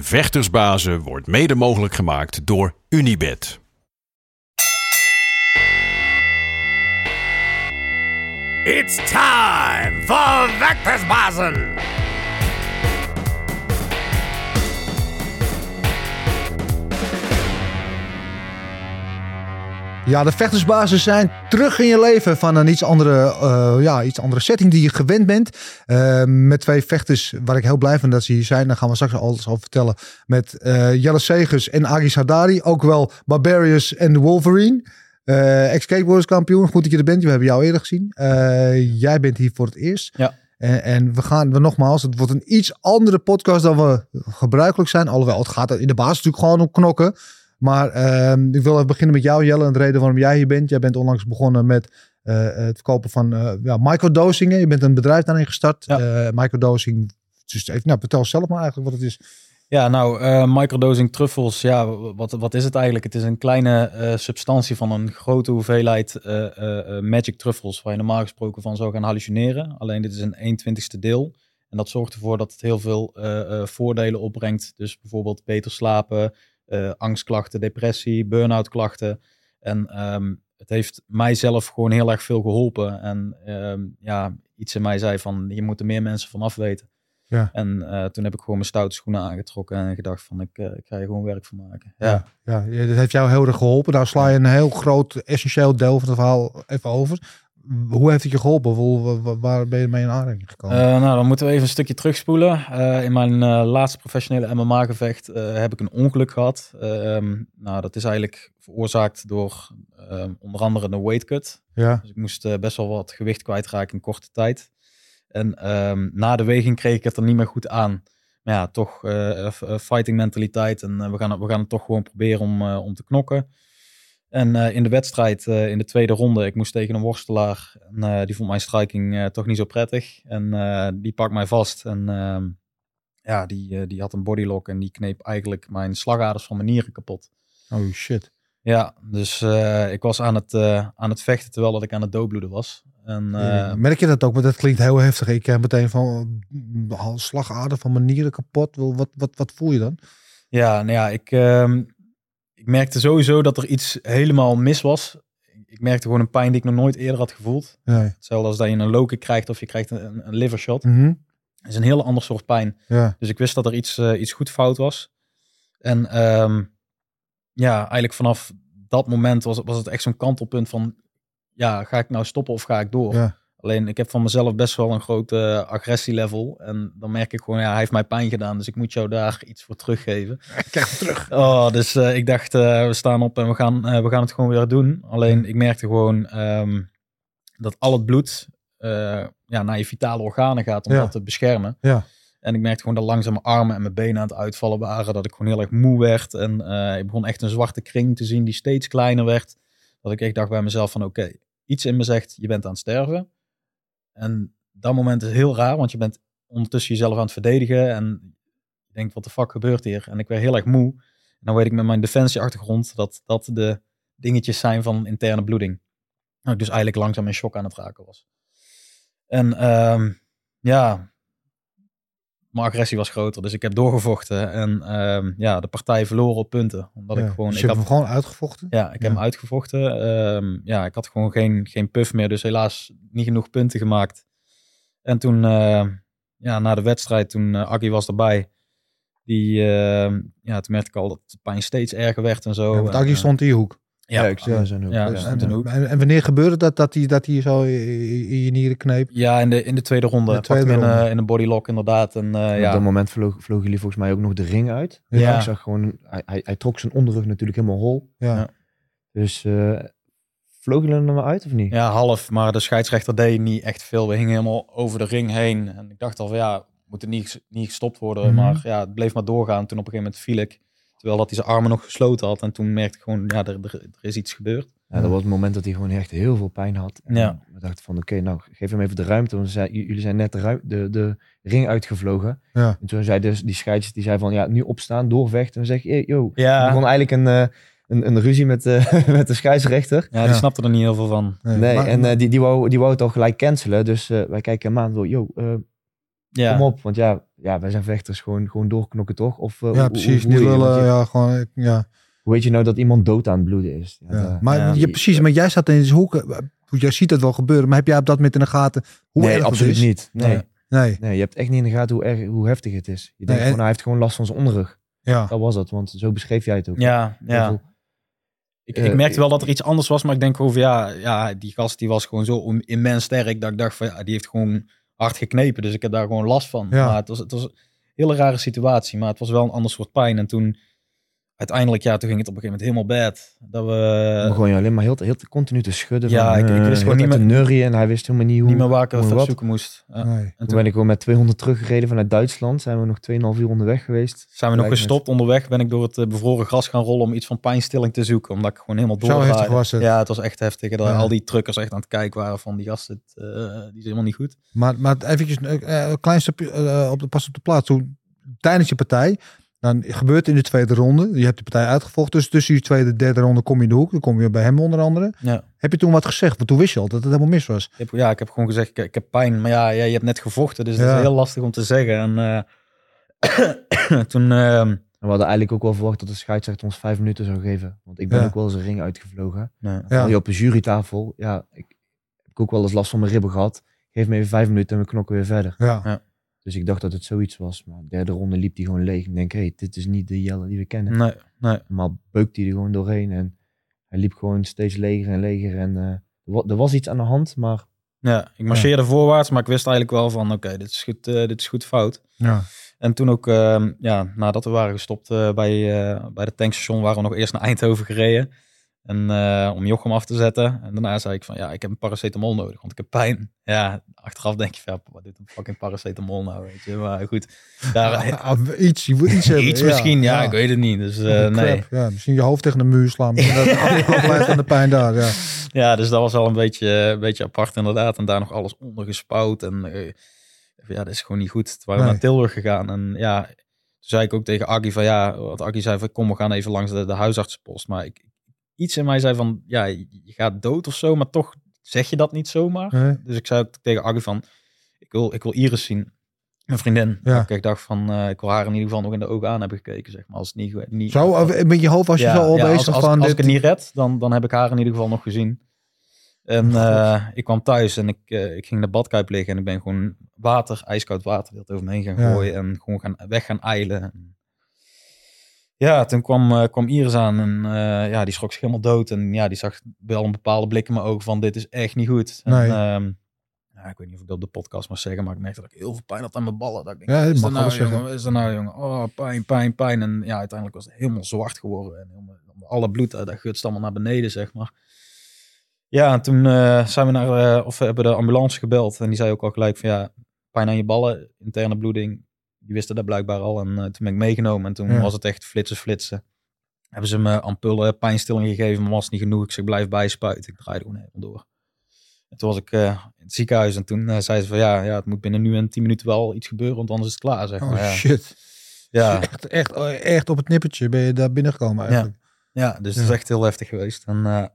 Vechtersbazen wordt mede mogelijk gemaakt door Unibed. It's time for Vectorsbazen! Ja, de vechtersbazen zijn terug in je leven van een iets andere, eh, ja, iets andere setting die je gewend bent. Uh, met twee vechters waar ik heel blij van dat ze hier zijn. Daar gaan we straks alles over vertellen. Met uh, Jelle Segers en Agis Hadari. Ook wel Barbarius en de Wolverine. Ex-skateboarders kampioen. Goed dat je er bent. We hebben jou eerder gezien. jij bent hier voor het eerst. Ja. En, en, we gaan we nogmaals, het wordt een iets andere podcast dan we gebruikelijk zijn. Alhoewel, het gaat in de basis natuurlijk gewoon om knokken. Maar uh, ik wil even beginnen met jou, Jelle. En de reden waarom jij hier bent. Jij bent onlangs begonnen met uh, het verkopen van uh, ja, microdosingen. Je bent een bedrijf daarin gestart. Ja. Uh, microdosing. Dus even, nou, vertel zelf maar eigenlijk wat het is. Ja, nou, microdosing truffels. Ja, wat, wat is het eigenlijk? Het is een kleine substantie van een grote hoeveelheid magic truffels. Waar je normaal gesproken van zou gaan hallucineren. Alleen dit is een 1 twintigste deel. En dat zorgt ervoor dat het heel veel voordelen opbrengt. Dus bijvoorbeeld beter slapen, uh, angstklachten, depressie, burn-out klachten. En um, het heeft mijzelf gewoon heel erg veel geholpen. En um, ja, iets in mij zei van, je moet er meer mensen van af weten. Ja. En uh, toen heb ik gewoon mijn stoute schoenen aangetrokken en gedacht van, ik, uh, ik ga gewoon werk van maken. Ja. Ja, ja, dat heeft jou heel erg geholpen. Daar sla je een heel groot, essentieel deel van het verhaal even over. Hoe heeft het je geholpen? Waar ben je mee in aanraking gekomen? Uh, nou, dan moeten we even een stukje terugspoelen. Uh, in mijn uh, laatste professionele MMA-gevecht heb ik een ongeluk gehad. Um, nou, dat is eigenlijk veroorzaakt door um, onder andere een weight cut. Ja. Dus ik moest best wel wat gewicht kwijtraken in korte tijd. En um, na de weging kreeg ik het er niet meer goed aan. Maar ja, toch fighting mentaliteit. En we, gaan, we gaan het toch gewoon proberen om, om te knokken. En uh, in de wedstrijd, uh, in de tweede ronde, ik moest tegen een worstelaar. En, uh, die vond mijn striking toch niet zo prettig. En die pakt mij vast. En ehm, ja, die, die had een bodylock en die kneep eigenlijk mijn slagaders van mijn nieren kapot. Oh shit. Ja, dus ik was aan het, aan het vechten terwijl dat ik aan het doodbloeden was. En, ja, merk je dat ook? Maar dat klinkt heel heftig. Ik heb meteen van slagader van mijn nieren kapot. Wat, wat, wat voel je dan? Ja, nou ja, ik ehm, ik merkte sowieso dat er iets helemaal mis was. Ik merkte gewoon een pijn die ik nog nooit eerder had gevoeld. Nee. Hetzelfde als dat je een loken krijgt of je krijgt een, een liver shot. Mm -hmm. Dat is een heel ander soort pijn. Ja. Dus ik wist dat er iets, uh, iets goed fout was. En um, ja, eigenlijk vanaf dat moment was, was het echt zo'n kantelpunt van... Ja, ga ik nou stoppen of ga ik door? Ja. Alleen ik heb van mezelf best wel een groot uh, agressielevel. En dan merk ik gewoon, ja, hij heeft mij pijn gedaan. Dus ik moet jou daar iets voor teruggeven. Ik krijg terug. Oh, dus uh, ik dacht, uh, we staan op en we gaan, we gaan het gewoon weer doen. Alleen ik merkte gewoon um, dat al het bloed ja, naar je vitale organen gaat om ja. dat te beschermen. Ja. En ik merkte gewoon dat langzaam mijn armen en mijn benen aan het uitvallen waren. Dat ik gewoon heel erg moe werd. En ik begon echt een zwarte kring te zien die steeds kleiner werd. Dat ik echt dacht bij mezelf van oké, okay, iets in me zegt je bent aan het sterven. En dat moment is heel raar, want je bent ondertussen jezelf aan het verdedigen en je denkt, wat de fuck gebeurt hier? En ik werd heel erg moe. En dan weet ik met mijn defensieachtergrond dat dat de dingetjes zijn van interne bloeding. Nou, ik dus eigenlijk langzaam in shock aan het raken was. En um, ja, mijn agressie was groter, dus ik heb doorgevochten. En um, ja, de partij verloren op punten. Omdat ja, ik gewoon. Dus ik had hem gewoon uitgevochten? Ja, ik heb hem uitgevochten. Um, ja, ik had gewoon geen, geen puff meer, dus helaas niet genoeg punten gemaakt. En toen, uh, ja, na de wedstrijd, toen uh, Aggie was erbij, die, uh, ja, toen merkte ik al dat de pijn steeds erger werd en zo. Ja, want Aggie stond in je hoek. Ja, ja, ik zie ja, zijn hoek. Ja, Dus, ja, en, hoek. en, en wanneer gebeurde dat, dat hij dat hij zo in je nieren kneep? Ja, in de, in de tweede ronde. In de tweede me in, ronde. uh, in een bodylock inderdaad. En, uh, En ja. Op dat moment vloog, vlogen jullie volgens mij ook nog de ring uit. Ja. Ik zag gewoon, hij, hij, hij trok zijn onderrug natuurlijk helemaal hol. Ja. Ja. Dus uh, vlogen jullie er nou uit of niet? ja, half. Maar de scheidsrechter deed niet echt veel. We hingen helemaal over de ring heen. En ik dacht al van ja, moet er niet, niet gestopt worden. Mhm. Maar ja, het bleef maar doorgaan. Toen op een gegeven moment viel ik. Terwijl dat hij zijn armen nog gesloten had. En toen merkte ik gewoon, ja, er, er, er is iets gebeurd. Ja, dat was het moment dat hij gewoon echt heel veel pijn had. En Ja. We dachten van, oké, nou, geef hem even de ruimte. Want zei, jullie zijn net de, de, de ring uitgevlogen. Ja. En toen zei dus die scheids, die zei van, ja, nu opstaan, doorvechten. En zeg je, hey, yo. Ja. Begon eigenlijk een, eh, een, een ruzie met, eh, met de scheidsrechter. Ja, die Ja. snapte er niet heel veel van. Nee, Nee, maar- en eh, die, die, wou, die wou het al gelijk cancelen. Dus wij kijken hem aan, eh, Ja. Kom op, want ja, ja, wij zijn vechters, gewoon, gewoon doorknokken toch? Of, eh, hoe- Ja, hoe- precies. hoe Niet je je- ja, gewoon, ja. Hoe weet je nou dat iemand dood aan het bloeden is? Ja, ja. dat- Maar ja, je, precies, maar jij zat in deze hoek. eh, Jij ziet het wel gebeuren, maar heb jij op dat moment in de gaten hoe nee, erg het absoluut is? niet. Nee. Nee. Nee, nee, je hebt echt niet in de gaten hoe, erg, hoe heftig het is. Je denkt Nee, gewoon, hij heeft gewoon last van zijn onderrug. ja. Dat was het, want zo beschreef jij het ook. Ja, ja. veel- Ik, Eh, ik merkte wel dat er iets anders was, maar ik denk over ja, ja, die gast die was gewoon zo om- immens sterk dat ik dacht van ja, die heeft gewoon hard geknepen, dus ik heb daar gewoon last van. Ja. Maar het was, het was een hele rare situatie, maar het was wel een ander soort pijn. En toen uiteindelijk, ja, toen ging het op een gegeven moment helemaal bad. Dat we gewoon je alleen maar heel, heel continu te schudden. Ja, van, ik- ik eh, wist gewoon niet te neurien en hij wist helemaal niet hoe. niet meer waar ik wat. zoeken moest. Ja. Nee. En Toen toen ben ik gewoon met 200 teruggereden vanuit Duitsland. Zijn we nog 2,5 uur onderweg geweest. zijn we nog met- gestopt onderweg, ben ik door het eh, bevroren gras gaan rollen om iets van pijnstilling te zoeken, omdat ik gewoon helemaal door was het. Ja, het was echt heftig. Dat Ja. al die truckers echt aan het kijken waren van die gasten, het, eh, die is helemaal niet goed. Maar, maar eventjes een klein stapje eh, op de, pas op de plaats. Toen, tijdens je partij, dan gebeurt in de tweede ronde. Je hebt de partij uitgevochten. Dus tussen die tweede en derde ronde kom je in de hoek. Dan kom je bij hem onder andere. Ja. Heb je toen wat gezegd? Want toen wist je al dat het helemaal mis was. Ik heb, ja, ik heb gewoon gezegd, ik, ik heb pijn. Maar ja, ja, je hebt net gevochten, dus het Ja. is heel lastig om te zeggen. En eh, toen, ehm, En we hadden eigenlijk ook wel verwacht dat de scheidsrechter ons vijf minuten zou geven. Want ik ben Ja. ook wel eens een ring uitgevlogen. nee. Ja. Ja. Je op een jurytafel. Ja, ik heb ook wel eens last van mijn ribben gehad. Geef me even vijf minuten en we knokken weer verder. Ja. Dus ik dacht dat het zoiets was. Maar de derde ronde liep hij gewoon leeg. Ik denk, hé, hey, dit is niet de Jelle die we kennen. nee, nee. Normaal beukt hij er gewoon doorheen. En hij liep gewoon steeds leger en leger. En eh, er, wa- er was iets aan de hand, maar Ja, ik marcheerde voorwaarts, maar ik wist eigenlijk wel van, oké, dit is goed, eh, dit is goed fout. Ja. En toen ook, ehm, ja, nadat we waren gestopt eh, bij, eh, bij de tankstation, waren we nog eerst naar Eindhoven gereden. En eh, om Jochem af te zetten. En daarna zei ik van, ja, ik heb een paracetamol nodig, want ik heb pijn. Ja, achteraf denk je van, ja, wat doet een fucking paracetamol nou, weet je. Maar goed, daar, Ah, iets, je moet iets hebben. iets misschien, ja, ik weet het niet. Dus eh, nee. Ja, misschien je hoofd tegen de muur slaan. Afleidt van de pijn daar. Ja. Ja, dus dat was al een beetje, een beetje apart inderdaad. En daar nog alles ondergespouwd. En eh, ja, dat is gewoon niet goed. Toen waren we Nee. naar Tilburg gegaan. En ja, toen zei ik ook tegen Aggie van ja, wat Aggie zei van kom, we gaan even langs de, de huisartsenpost. Maar ik, iets in mij zei van ja, je gaat dood of zo, maar toch zeg je dat niet zomaar. Nee. Dus ik zei ook tegen Aggie van ik wil, ik wil Iris zien. Mijn vriendin. Ja. Ik dacht van eh, ik wil haar in ieder geval nog in de ogen aan hebben gekeken, zeg maar. Als het niet, niet Zo, met je hoofd was je ja, zo al ja, bezig als, als, van als dit. ik het niet red, dan, dan heb ik haar in ieder geval nog gezien. En Oh, eh, ik kwam thuis en ik, eh, ik ging in de badkuip liggen en ik ben gewoon water, ijskoud water, dat over me heen gaan gooien en gewoon gaan, weg gaan eilen. Ja, toen kwam, eh, kwam Iris aan en eh, ja, die schrok zich helemaal dood. En ja, die zag wel een bepaalde blik in mijn ogen van dit is echt niet goed. En, Nee. ehm, ja, ik weet niet of ik dat op de podcast mag zeggen, maar ik merkte dat ik heel veel pijn had aan mijn ballen. Dat ik denk, Ja, is er nou, jongen? Is er nou, jongen? Oh, pijn, pijn, pijn. En ja, uiteindelijk was het helemaal zwart geworden. En helemaal, alle bloed, dat gutst allemaal naar beneden, zeg maar. Ja, en toen eh, zijn we naar, of we hebben de ambulance gebeld. En die zei ook al gelijk van ja, pijn aan je ballen, interne bloeding. Die wisten dat blijkbaar al. En eh, toen ben ik meegenomen. En toen Ja. was het echt flitsen, flitsen. Hebben ze me ampullen, pijnstilling gegeven, maar was niet genoeg. Ik zeg, blijf bijspuiten. Ik draaide gewoon helemaal door. En toen was ik eh, in het ziekenhuis en toen eh, zei ze van ja, ja, het moet binnen nu en tien minuten wel iets gebeuren, want anders is het klaar, zeg maar. Oh ja. shit. Ja, Echt, echt, echt op het nippertje ben je daar binnengekomen eigenlijk. ja, dus het Ja. is echt heel heftig geweest. En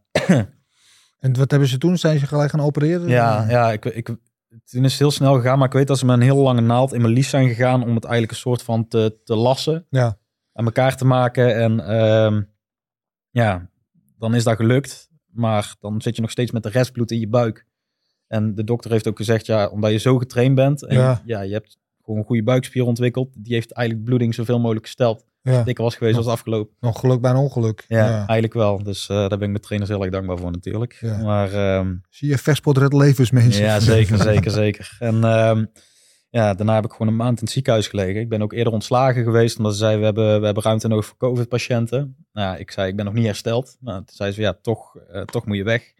En wat hebben ze toen? Zijn ze gelijk gaan opereren? ja, ja ik, ik, toen is het heel snel gegaan, maar ik weet dat ze met een heel lange naald in mijn lies zijn gegaan om het eigenlijk een soort van te, te lassen, Ja. aan elkaar te maken. En ehm, ja, dan is dat gelukt, maar dan zit je nog steeds met de restbloed in je buik. En de dokter heeft ook gezegd, ja, omdat je zo getraind bent en Ja. ja, je hebt gewoon een goede buikspier ontwikkeld, die heeft eigenlijk bloeding zoveel mogelijk gesteld. Ja. Dikker was geweest, was het afgelopen. Nog geluk bij een ongeluk. Ja, Ja. eigenlijk wel. Dus eh, daar ben ik mijn trainers heel erg dankbaar voor natuurlijk. Ja. Maar ehm, Zie je, vechtsport redt levens, mensen. ja, zeker, zeker, zeker. En ehm, ja, daarna heb ik gewoon een maand in het ziekenhuis gelegen. Ik ben ook eerder ontslagen geweest, omdat ze zeiden, we hebben, we hebben ruimte nodig voor COVID-patiënten. Nou, ik zei, ik ben nog niet hersteld. Nou, toen zei ze, ja, toch, eh, toch moet je weg.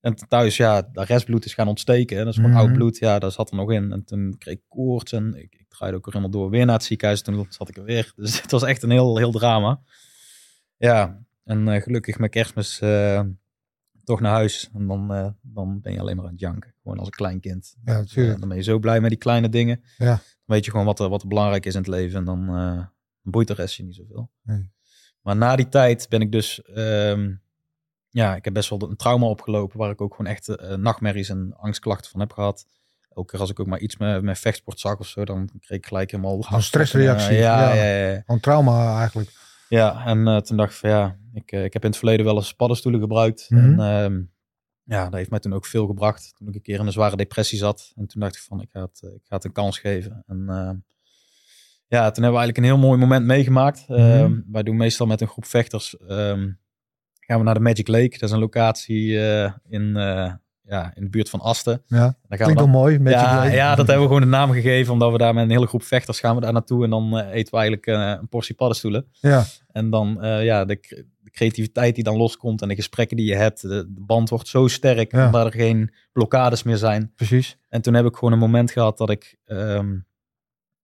En thuis, ja, dat restbloed is gaan ontsteken. hè. Dat is gewoon Mhm. oud bloed, ja, dat zat er nog in. En toen kreeg ik koorts en ik, ik draaide ook helemaal door. Weer naar het ziekenhuis, toen zat ik er weer. Dus het was echt een heel, heel drama. Ja, en eh, gelukkig met kerstmis eh, toch naar huis. En dan, eh, dan ben je alleen maar aan het janken. Gewoon als een klein kind. Ja, natuurlijk. dan ben je zo blij met die kleine dingen. Ja. Dan weet je gewoon wat er, wat er belangrijk is in het leven. En dan boeit de rest je niet zoveel. Nee. Maar na die tijd ben ik dus... ehm, ja, ik heb best wel een trauma opgelopen... waar ik ook gewoon echt eh, nachtmerries en angstklachten van heb gehad. elke keer als ik ook maar iets met, met vechtsport zag of zo, dan kreeg ik gelijk helemaal... Een stressreactie, Uh, ja, ja. ja. Gewoon trauma eigenlijk. Ja, en eh, toen dacht ik van ja, ik, eh, ik heb in het verleden wel eens paddenstoelen gebruikt. Mhm. En ehm, ja, dat heeft mij toen ook veel gebracht. Toen ik een keer in een zware depressie zat. En toen dacht ik van, ik ga het, eh, ik ga het een kans geven. En ehm, ja, toen hebben we eigenlijk een heel mooi moment meegemaakt. Ehm, Mhm. wij doen meestal met een groep vechters, ehm, gaan we naar de Magic Lake. Dat is een locatie eh, in, eh, ja, in de buurt van Asten. Ja, Daar gaan we klinkt dan- wel mooi. Magic ja, Lake. ja, dat hebben we gewoon een naam gegeven. Omdat we daar met een hele groep vechters gaan we daar naartoe. En dan eh, eten we eigenlijk een portie paddenstoelen. Ja, En dan ja, de, cre- de creativiteit die dan loskomt en de gesprekken die je hebt. De, de band wordt zo sterk Ja. omdat er geen blokkades meer zijn. precies. En toen heb ik gewoon een moment gehad dat ik ehm,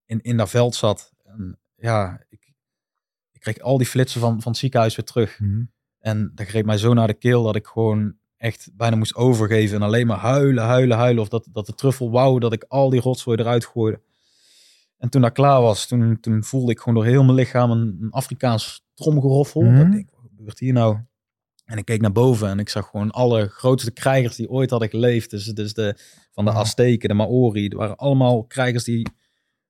in, in dat veld zat. En ja, ik, ik kreeg al die flitsen van, van het ziekenhuis weer terug. Mhm. En dat greep mij zo naar de keel dat ik gewoon echt bijna moest overgeven. En alleen maar huilen, huilen, huilen. Of dat, dat de truffel wou dat ik al die rotzooi eruit gooide. En toen dat klaar was, toen, toen voelde ik gewoon door heel mijn lichaam een, een Afrikaans tromgeroffel. Mhm. Dat ik denk, wat gebeurt hier nou? En ik keek naar boven en ik zag gewoon alle grootste krijgers die ooit hadden geleefd. Dus, dus de, van de Wauw. Azteken, de Maori. Er waren allemaal krijgers die,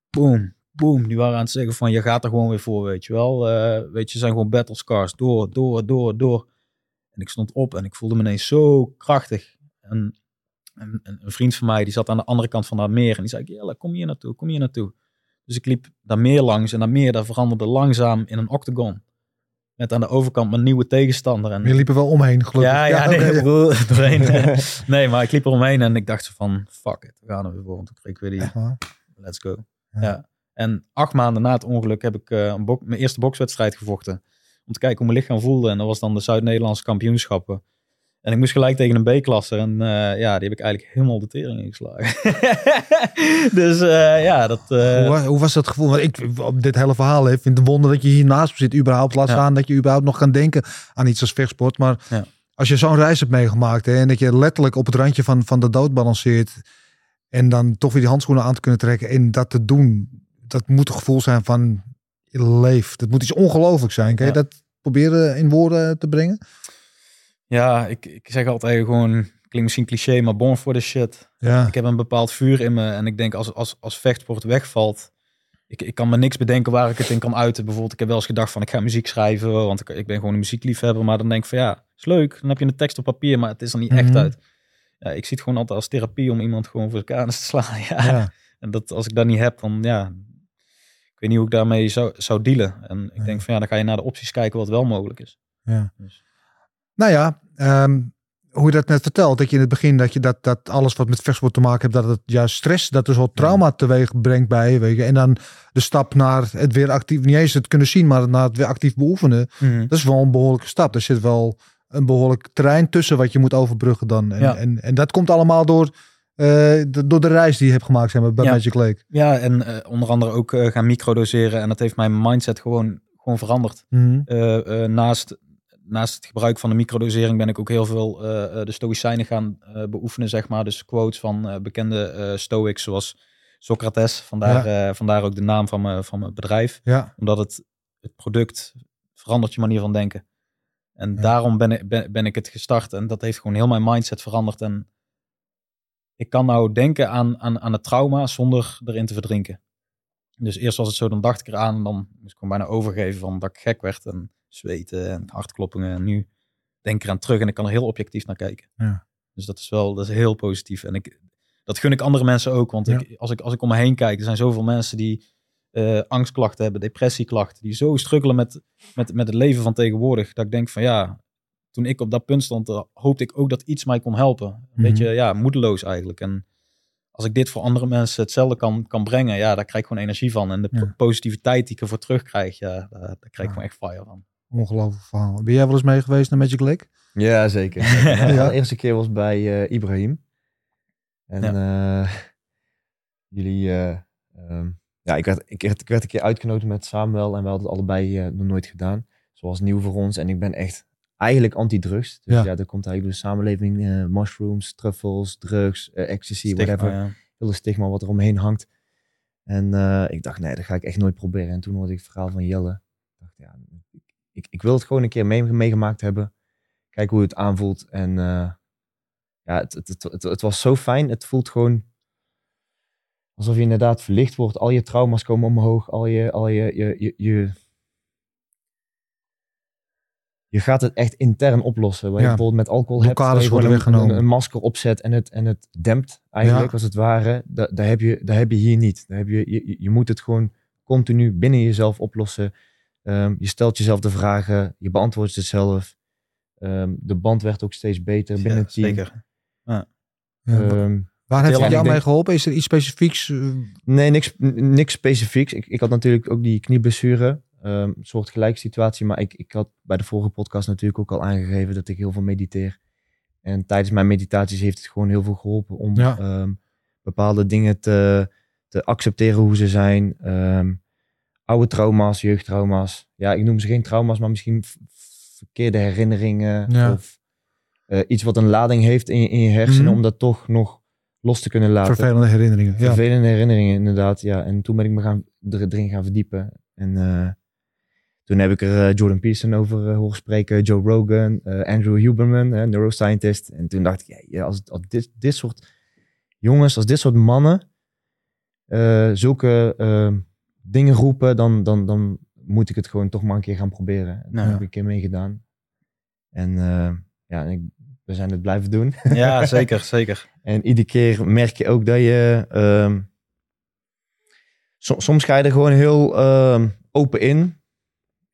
boom, boom, die waren aan het zeggen van, je gaat er gewoon weer voor, weet je wel. Eh, weet je, zijn gewoon battle scars, door, door, door, door. En ik stond op en ik voelde me ineens zo krachtig. En, en, en een vriend van mij, die zat aan de andere kant van dat meer. En die zei, Jelle, kom hier naartoe, kom hier naartoe. Dus ik liep daar meer langs. En dat meer, dat veranderde langzaam in een octagon. Met aan de overkant mijn nieuwe tegenstander. En, je liep er wel omheen, gelukkig. ja, ja, nee, ik doorheen. nee, maar ik liep eromheen en ik dacht zo van, fuck it, we gaan er weer voor. Want toen kreeg ik weer die, let's go. Ja. Ja. En acht maanden na het ongeluk heb ik eh, een mijn eerste bokswedstrijd gevochten. Om te kijken hoe mijn lichaam voelde. En dat was dan de Zuid-Nederlandse kampioenschappen. En ik moest gelijk tegen een B-klasse. En eh, ja, die heb ik eigenlijk helemaal de tering ingeslagen. dus eh, ja, dat... hoe, hoe was dat gevoel? Want ik op dit hele verhaal hè, vind het een wonder dat je hier naast me zit. Überhaupt laat Ja. staan dat je überhaupt nog kan denken aan iets als vechtsport. Maar Ja. als je zo'n reis hebt meegemaakt hè, en dat je letterlijk op het randje van, van de dood balanceert. En dan toch weer die handschoenen aan te kunnen trekken en dat te doen. Dat moet een gevoel zijn van je leeft. Dat moet iets ongelooflijk zijn. Kan je Ja. dat proberen in woorden te brengen? ja, ik, ik zeg altijd gewoon... Klinkt misschien cliché, maar born for the shit. Ja. Ik heb een bepaald vuur in me. En ik denk als, als, als vechtsport wegvalt. Ik, ik kan me niks bedenken waar ik het in kan uiten. Bijvoorbeeld, ik heb wel eens gedacht van ik ga muziek schrijven. Want ik, ik ben gewoon een muziekliefhebber. Maar dan denk ik van ja, is leuk. Dan heb je een tekst op papier, maar het is er niet echt Mhm. uit. Ja, ik zie het gewoon altijd als therapie om iemand gewoon voor zijn kanus te slaan. Ja. Ja. En dat, als ik dat niet heb, dan ja. Weet niet hoe ik daarmee zou, zou dealen. En ik Ja. denk van ja, dan ga je naar de opties kijken wat wel mogelijk is. Ja. Dus. Nou ja, ehm, hoe je dat net vertelt, dat je in het begin dat je dat, dat alles wat met vechtsport te maken hebt, dat het juist stress, dat dus wat trauma teweeg brengt bij je. Weet je. En dan de stap naar het weer actief, niet eens het kunnen zien, maar naar het weer actief beoefenen. Dat is wel een behoorlijke stap. Er zit wel een behoorlijk terrein tussen wat je moet overbruggen dan. En, Ja. en, en dat komt allemaal door, eh, door de reis die je hebt gemaakt zeg maar, bij Ja. Magic Lake. Ja, en eh, onder andere ook eh, gaan microdoseren. En dat heeft mijn mindset gewoon, gewoon veranderd. Mhm. Naast, naast het gebruik van de microdosering ben ik ook heel veel de stoïcijnen gaan beoefenen, zeg maar. Dus quotes van bekende stoics zoals Socrates. Vandaar, vandaar ook de naam van mijn, van mijn bedrijf. Ja, Omdat het, het product verandert je manier van denken. En daarom ben ik, ben, ben ik het gestart. En dat heeft gewoon heel mijn mindset veranderd. En ik kan nou denken aan, aan, aan het trauma zonder erin te verdrinken. Dus eerst was het zo, dan dacht ik eraan en dan moest ik gewoon bijna overgeven van dat ik gek werd en zweten en hartkloppingen. En nu denk ik eraan terug en ik kan er heel objectief naar kijken. Ja. Dus dat is wel, dat is heel positief. En ik, dat gun ik andere mensen ook, want ik, als, ik, als ik om me heen kijk, er zijn zoveel mensen die eh, angstklachten hebben, depressieklachten, die zo struggelen met, met, met het leven van tegenwoordig, dat ik denk van ja, toen ik op dat punt stond, eh, hoopte ik ook dat iets mij kon helpen. Een Mhm. beetje, ja, moedeloos eigenlijk. En als ik dit voor andere mensen hetzelfde kan, kan brengen, ja, daar krijg ik gewoon energie van. En de Ja. positiviteit die ik ervoor terugkrijg, ja, daar, daar krijg ik Ja. gewoon echt fire van. ongelooflijk verhaal. Ben jij wel eens mee geweest naar Magic Lake? Ja, zeker. Nou, Ja. De eerste keer was bij eh, Ibrahim. En eh, jullie... eh, ehm, ja, ik werd, ik, werd, ik werd een keer uitgenodigd met Samuel en we hadden het allebei eh, nog nooit gedaan. Zoals nieuw voor ons. En ik ben echt eigenlijk anti-drugs. Dus Ja. ja, er komt eigenlijk door de samenleving eh, mushrooms, truffels, drugs, eh, ecstasy, Stigma, whatever. ja. Heel de stigma wat er omheen hangt. En eh, ik dacht, nee, dat ga ik echt nooit proberen. En toen hoorde ik het verhaal van Jelle. Ik dacht, ja, ik, ik, ik wil het gewoon een keer mee, meegemaakt hebben. Kijken hoe het aanvoelt. En ja, het, het, het, het, het was zo fijn. Het voelt gewoon alsof je inderdaad verlicht wordt. Al je trauma's komen omhoog. Al je, al je, je, je, je, je gaat het echt intern oplossen. Waar je Ja. bijvoorbeeld met alcohol hebt, waar je worden gewoon een, weggenomen. een, een masker opzet en het, en het dempt eigenlijk, Ja. als het ware. Da- Daar heb, je, daar heb je hier niet. Daar heb je, je, je moet het gewoon continu binnen jezelf oplossen. Ehm, je stelt jezelf de vragen, je beantwoordt ze zelf. Ehm, de band werd ook steeds beter binnen Ja, het team. zeker. Ja, Ehm, waar heeft het jou mee geholpen? Is er iets specifieks? eh, Nee, niks, niks specifieks. Ik, ik had natuurlijk ook die knieblessure. Ehm, een soort gelijke situatie. Maar ik, ik had bij de vorige podcast natuurlijk ook al aangegeven dat ik heel veel mediteer. En tijdens mijn meditaties heeft het gewoon heel veel geholpen om Ja. ehm, bepaalde dingen te, te accepteren hoe ze zijn. Ehm, oude trauma's, jeugdtrauma's. Ja, ik noem ze geen trauma's, maar misschien verkeerde herinneringen. Ja. Of eh, iets wat een lading heeft in je, in je hersenen, Mhm. om dat toch nog los te kunnen laten. vervelende herinneringen. Ja. Vervelende herinneringen, inderdaad. Ja. En toen ben ik me gaan, er, erin gaan verdiepen. En eh, toen heb ik er eh, Jordan Peterson over eh, horen spreken, Joe Rogan, eh, Andrew Huberman, neuroscientist. En toen dacht ik, ja, als, als dit, dit soort jongens, als dit soort mannen zulke dingen roepen, dan, dan, dan moet ik het gewoon toch maar een keer gaan proberen. En toen Nou, heb ik een keer meegedaan. En ja, ik, we zijn het blijven doen. Ja, zeker, zeker. En iedere keer merk je ook dat je. ehm, so- soms ga je er gewoon heel ehm, open in.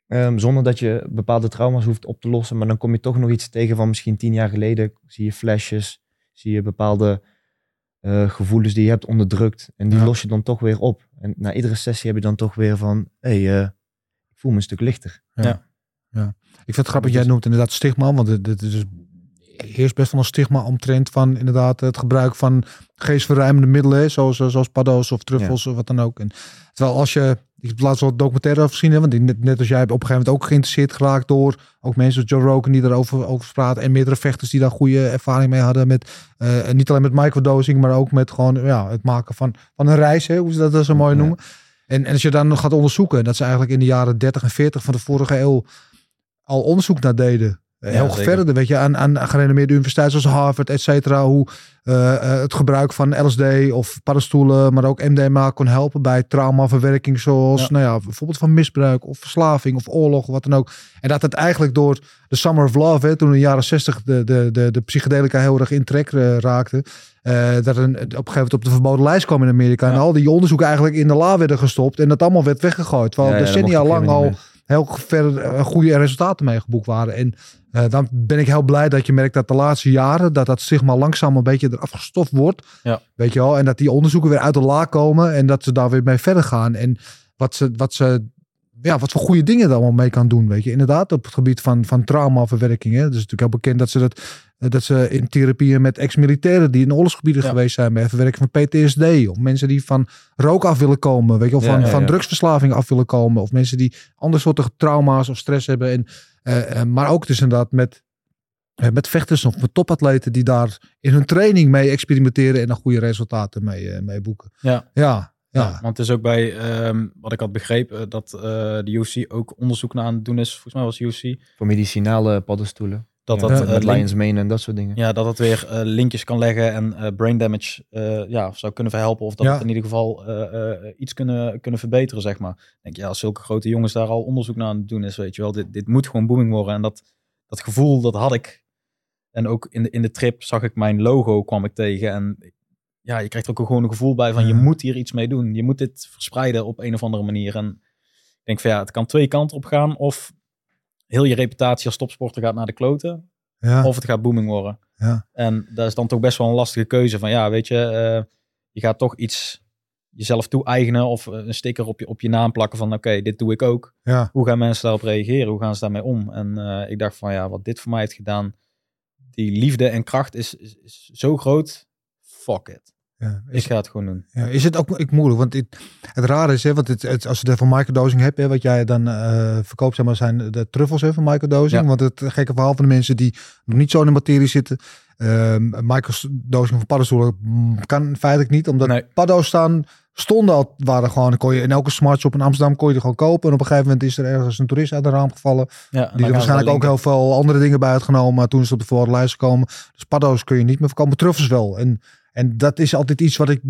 Ehm, zonder dat je bepaalde trauma's hoeft op te lossen. Maar dan kom je toch nog iets tegen van misschien tien jaar geleden. Zie je flashes. Zie je bepaalde eh, gevoelens die je hebt onderdrukt. En die Ja. los je dan toch weer op. En na iedere sessie heb je dan toch weer van. Hé, hey, eh, ik voel me een stuk lichter. Ik vind het grappig, jij noemt inderdaad stigma, want het, het is dus heerst best wel een stigma omtrent van inderdaad het gebruik van geestverruimende middelen, zoals, zoals paddo's of truffels of wat dan ook. En, terwijl als je, ik heb laatst wel documentaire over gezien, hè, want net, net als jij hebt op een gegeven moment ook geïnteresseerd geraakt door ook mensen zoals Joe Rogan die daarover over praten en meerdere vechters die daar goede ervaring mee hadden met, eh, en niet alleen met microdosing, maar ook met gewoon ja, het maken van, van een reis, hè, hoe ze dat zo mooi Ja. noemen. En, en als je dan nog gaat onderzoeken, dat ze eigenlijk in de jaren 30 en 40 van de vorige eeuw al onderzoek naar deden. Eh, Ja, Heel verder, weet je, aan, aan gerenommeerde universiteiten zoals Harvard, et cetera. Hoe eh, eh, het gebruik van LSD of paddenstoelen, maar ook MDMA kon helpen bij traumaverwerking. Zoals, Ja. nou ja, bijvoorbeeld van misbruik of verslaving of oorlog, wat dan ook. En dat het eigenlijk door de Summer of Love, hè, toen in de jaren 60 de, de, de, de psychedelica heel erg in trek raakte. dat een, op een gegeven moment op de verboden lijst kwam in Amerika. En al die onderzoeken eigenlijk in de la werden gestopt. En dat allemaal werd weggegooid. Terwijl decennia lang al heel ver eh, goede resultaten mee geboekt waren. En eh, dan ben ik heel blij dat je merkt dat de laatste jaren dat dat stigma langzaam een beetje eraf gestoft wordt. Ja. Weet je wel? En dat die onderzoeken weer uit de la komen en dat ze daar weer mee verder gaan. En wat ze, wat ze ja, wat voor goede dingen er allemaal mee kan doen. Weet je, inderdaad, op het gebied van, van traumaverwerking. Hè. Het is natuurlijk heel bekend dat ze dat. Dat ze in therapieën met ex-militairen die in oorlogsgebieden Ja. geweest zijn, bij verwerking van PTSD. Of mensen die van rook af willen komen, weet je Ja, van, ja, van drugsverslaving af willen komen. Of mensen die andere soorten trauma's of stress hebben. En, eh, eh, maar ook dus inderdaad met, eh, met vechters of met topatleten die daar in hun training mee experimenteren en dan goede resultaten mee, mee boeken. Ja. Ja, ja. Ja, want het is ook bij, ehm, wat ik had begrepen, dat eh, de UFC ook onderzoek naar aan het doen is. Volgens mij was UFC. Voor medicinale paddenstoelen. Dat Ja, dat, met eh, Lions Mane en dat soort dingen. ja, dat het weer eh, linkjes kan leggen en eh, brain damage eh, ja, zou kunnen verhelpen. Of dat Ja. het in ieder geval eh, eh, iets kunnen, kunnen verbeteren, zeg maar. Ik denk, ja, als zulke grote jongens daar al onderzoek naar aan het doen is, weet je wel. Dit, dit moet gewoon booming worden. En dat, dat gevoel, dat had ik. En ook in de, in de trip zag ik mijn logo, kwam ik tegen. En ja, je krijgt er ook gewoon een gevoel bij van, je moet hier iets mee doen. Je moet dit verspreiden op een of andere manier. En ik denk van, ja, het kan twee kanten op gaan. Of heel je reputatie als topsporter gaat naar de kloten. ja. Of het gaat booming worden. Ja. En dat is dan toch best wel een lastige keuze. Van ja, weet je, eh, je gaat toch iets jezelf toe-eigenen of eh, een sticker op je, op je naam plakken van oké, dit doe ik ook. ja. Hoe gaan mensen daarop reageren? Hoe gaan ze daarmee om? En eh, ik dacht van ja, wat dit voor mij heeft gedaan, die liefde en kracht is, is, is zo groot. Fuck it. Ja. Ik ga het gewoon doen. Ja, is het ook ik moeilijk? Want het, het rare is, hè, want het, het, als je het van microdosing hebt, hè, wat jij dan eh, verkoopt, zeg maar, zijn de truffels hè, van microdosing. Ja. Want het gekke verhaal van de mensen die nog niet zo in de materie zitten, ehm microdosing van paddenstoelen mm, kan feitelijk niet, omdat Nee. paddo's staan, stonden al, waren gewoon, kon je in elke smartshop in Amsterdam kon je er gewoon kopen. En op een gegeven moment is er ergens een toerist uit een raam gevallen. Ja, Die er waarschijnlijk ook heel veel andere dingen bij uitgenomen. Maar toen is het op de voorraad lijst gekomen. Dus paddo's kun je niet meer verkopen. Truffels wel. En, en dat is altijd iets wat ik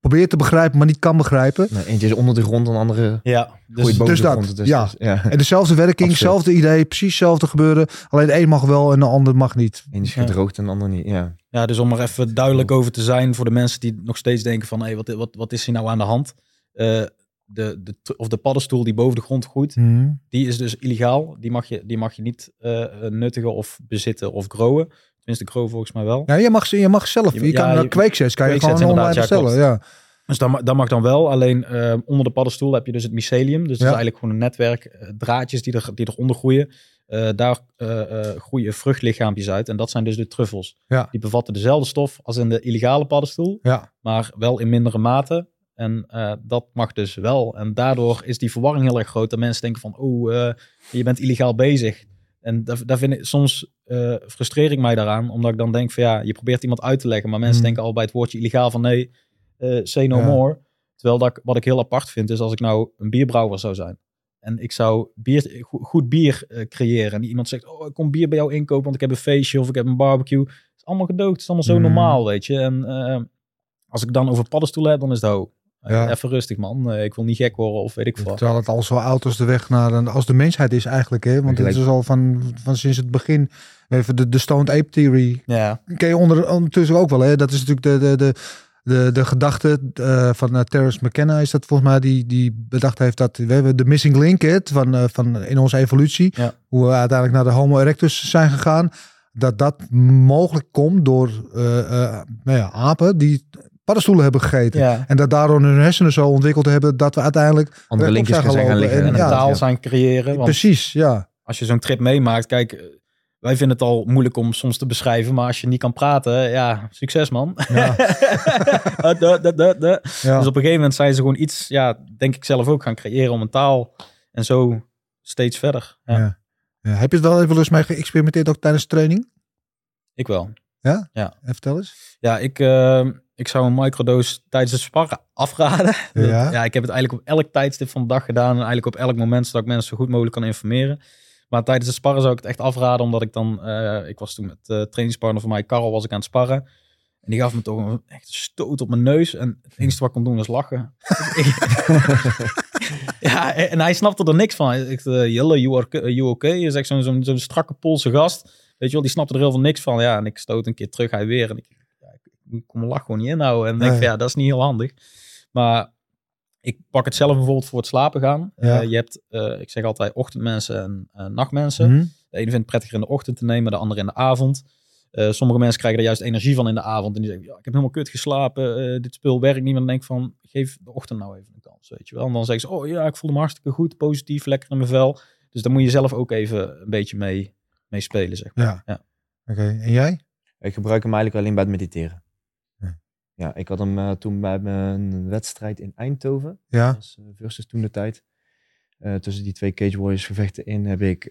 probeert te begrijpen, maar niet kan begrijpen. Nou, eentje is onder de grond, een andere Ja, dus, boven dus de dat, grond. Dus, ja. dus, ja. En dezelfde werking, hetzelfde idee, precies hetzelfde gebeuren. Alleen de een mag wel en de ander mag niet. Eén is Ja. gedroogd en de ander niet. Ja. ja, dus om er even duidelijk over te zijn voor de mensen die nog steeds denken van, hé, wat, wat, wat is hier nou aan de hand? Eh, de, de, of de paddenstoel die boven de grond groeit, die is dus illegaal. Die mag je, die mag je niet eh, nuttigen of bezitten of growen. Tenminste, grow volgens mij wel. Ja, je mag, ze- je mag zelf. Je, Je- kan ja, je- kan je gewoon online bestellen. Ja, Dus dat, ma- dat mag dan wel. Alleen eh, onder de paddenstoel heb je dus het mycelium. Dus dat Ja. is eigenlijk gewoon een netwerk eh, draadjes die, er, die eronder groeien. Eh, daar groeien vruchtlichaampjes uit. En dat zijn dus de truffels. Ja. Die bevatten dezelfde stof als in de illegale paddenstoel. ja. Maar wel in mindere mate. En dat mag dus wel. En daardoor is die verwarring heel erg groot. Dat mensen denken van, oh, je bent illegaal bezig. En daar, daar vind ik, soms eh, frustreer ik mij daaraan. Omdat ik dan denk van, ja, je probeert iemand uit te leggen. Maar mensen Hmm. denken al bij het woordje illegaal van, nee, eh say no Ja. more. Terwijl dat, wat ik heel apart vind, is als ik nou een bierbrouwer zou zijn. En ik zou bier, go- goed bier eh, creëren. En iemand zegt, oh, ik kom bier bij jou inkopen, want ik heb een feestje of ik heb een barbecue. Het is allemaal gedoogd, het is allemaal zo Hmm. normaal, weet je. En als ik dan over paddenstoelen heb, dan is het ho. Eh, Ja. Even rustig, man. Eh, ik wil niet gek worden of weet ik veel. Terwijl het al zo oud als de weg naar als de mensheid is eigenlijk. Hè? Want het is al van, van sinds het begin. Even de, de Stoned Ape Theory. Ja, Ken je onder, ondertussen ook wel. Hè? Dat is natuurlijk de, de, de, de, de gedachte eh, van uh, Terrence McKenna. Is dat volgens mij die, die bedacht heeft dat we hebben de missing link hè, van, eh, van in onze evolutie. Ja. Hoe we uiteindelijk naar de Homo erectus zijn gegaan. Dat dat mogelijk komt door eh, eh, nou ja, apen die paddenstoelen hebben gegeten. ja. En dat daardoor hun hersenen zo ontwikkeld hebben dat we uiteindelijk Andere linkjes zijn gaan liggen. En En een ja, taal ja. zijn creëren. Want Precies, ja. als je zo'n trip meemaakt, kijk, eh, wij vinden het al moeilijk om soms te beschrijven. Maar als je niet kan praten, ja, succes man. Ja, Uh, ja. Dus op een gegeven moment zijn ze gewoon iets, ja, denk ik zelf ook gaan creëren om een taal. En zo steeds verder. Ja, Ja. Ja, Heb je het wel even eens mee geëxperimenteerd ook tijdens de training? Ik wel. En vertel eens. Ja, ik, eh, ik zou een microdose tijdens het sparren afraden. Ja. ja, ik heb het eigenlijk op elk tijdstip van de dag gedaan. En eigenlijk op elk moment, zodat ik mensen zo goed mogelijk kan informeren. Maar tijdens het sparren zou ik het echt afraden, omdat ik dan... eh, ik was toen met de trainingspartner van mij, Karel, was ik aan het sparren. En die gaf me toch een echt stoot op mijn neus. En het enige wat ik kon doen was lachen. ja, en hij snapte er niks van. Ik zei, Jelle, you, are, you okay? Je zo'n zo'n zo'n strakke Poolse gast. Weet je wel, die snapte er heel veel niks van. Ja, en ik stoot een keer terug, hij weer. En ik, kon mijn lach gewoon niet inhouden. En denk van, ja, dat is niet heel handig. Maar ik pak het zelf bijvoorbeeld voor het slapen gaan. Ja. Eh, je hebt, eh, ik zeg altijd, ochtendmensen en eh, nachtmensen. Mhm. De ene vindt het prettiger in de ochtend te nemen, de andere in de avond. Eh, sommige mensen krijgen er juist energie van in de avond. En die zeggen, ja, ik heb helemaal kut geslapen. eh, dit spul werkt niet. Maar dan denk ik van, geef de ochtend nou even een kans, weet je wel. En dan zeggen ze, oh ja, ik voel me hartstikke goed, positief, lekker in mijn vel. Dus daar moet je zelf ook even een beetje mee, mee spelen, zeg maar. Ja. Ja. Oké, en jij? Ik gebruik hem eigenlijk alleen bij het mediteren. Ja. Ik had hem eh, toen bij mijn wedstrijd in Eindhoven. Ja. Dat was, eh, versus toen de tijd. Eh, tussen die twee Cage Warriors gevechten in heb ik,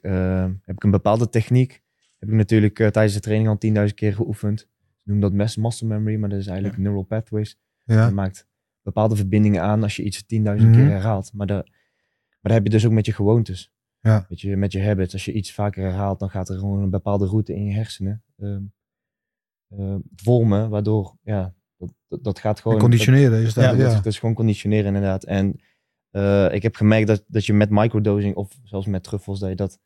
heb ik een bepaalde techniek. Heb ik natuurlijk tijdens de training al 10.000 keer geoefend. Ze noemen dat muscle memory, maar dat is eigenlijk neural pathways. Ja. Je maakt bepaalde verbindingen aan als je iets 10.000 Mhm. keer herhaalt. Maar, dat, maar dat heb je dus ook met je gewoontes. Ja. Met, je, met je habits. Als je iets vaker herhaalt, dan gaat er gewoon een bepaalde route in je hersenen ehm, ehm, vormen. Waardoor, ja, dat, dat, gaat gewoon... En conditioneren is dat. ja, Ja, dat, is- dat is gewoon conditioneren inderdaad. En eh, ik heb gemerkt dat, dat je met microdosing of zelfs met truffels, dat je dat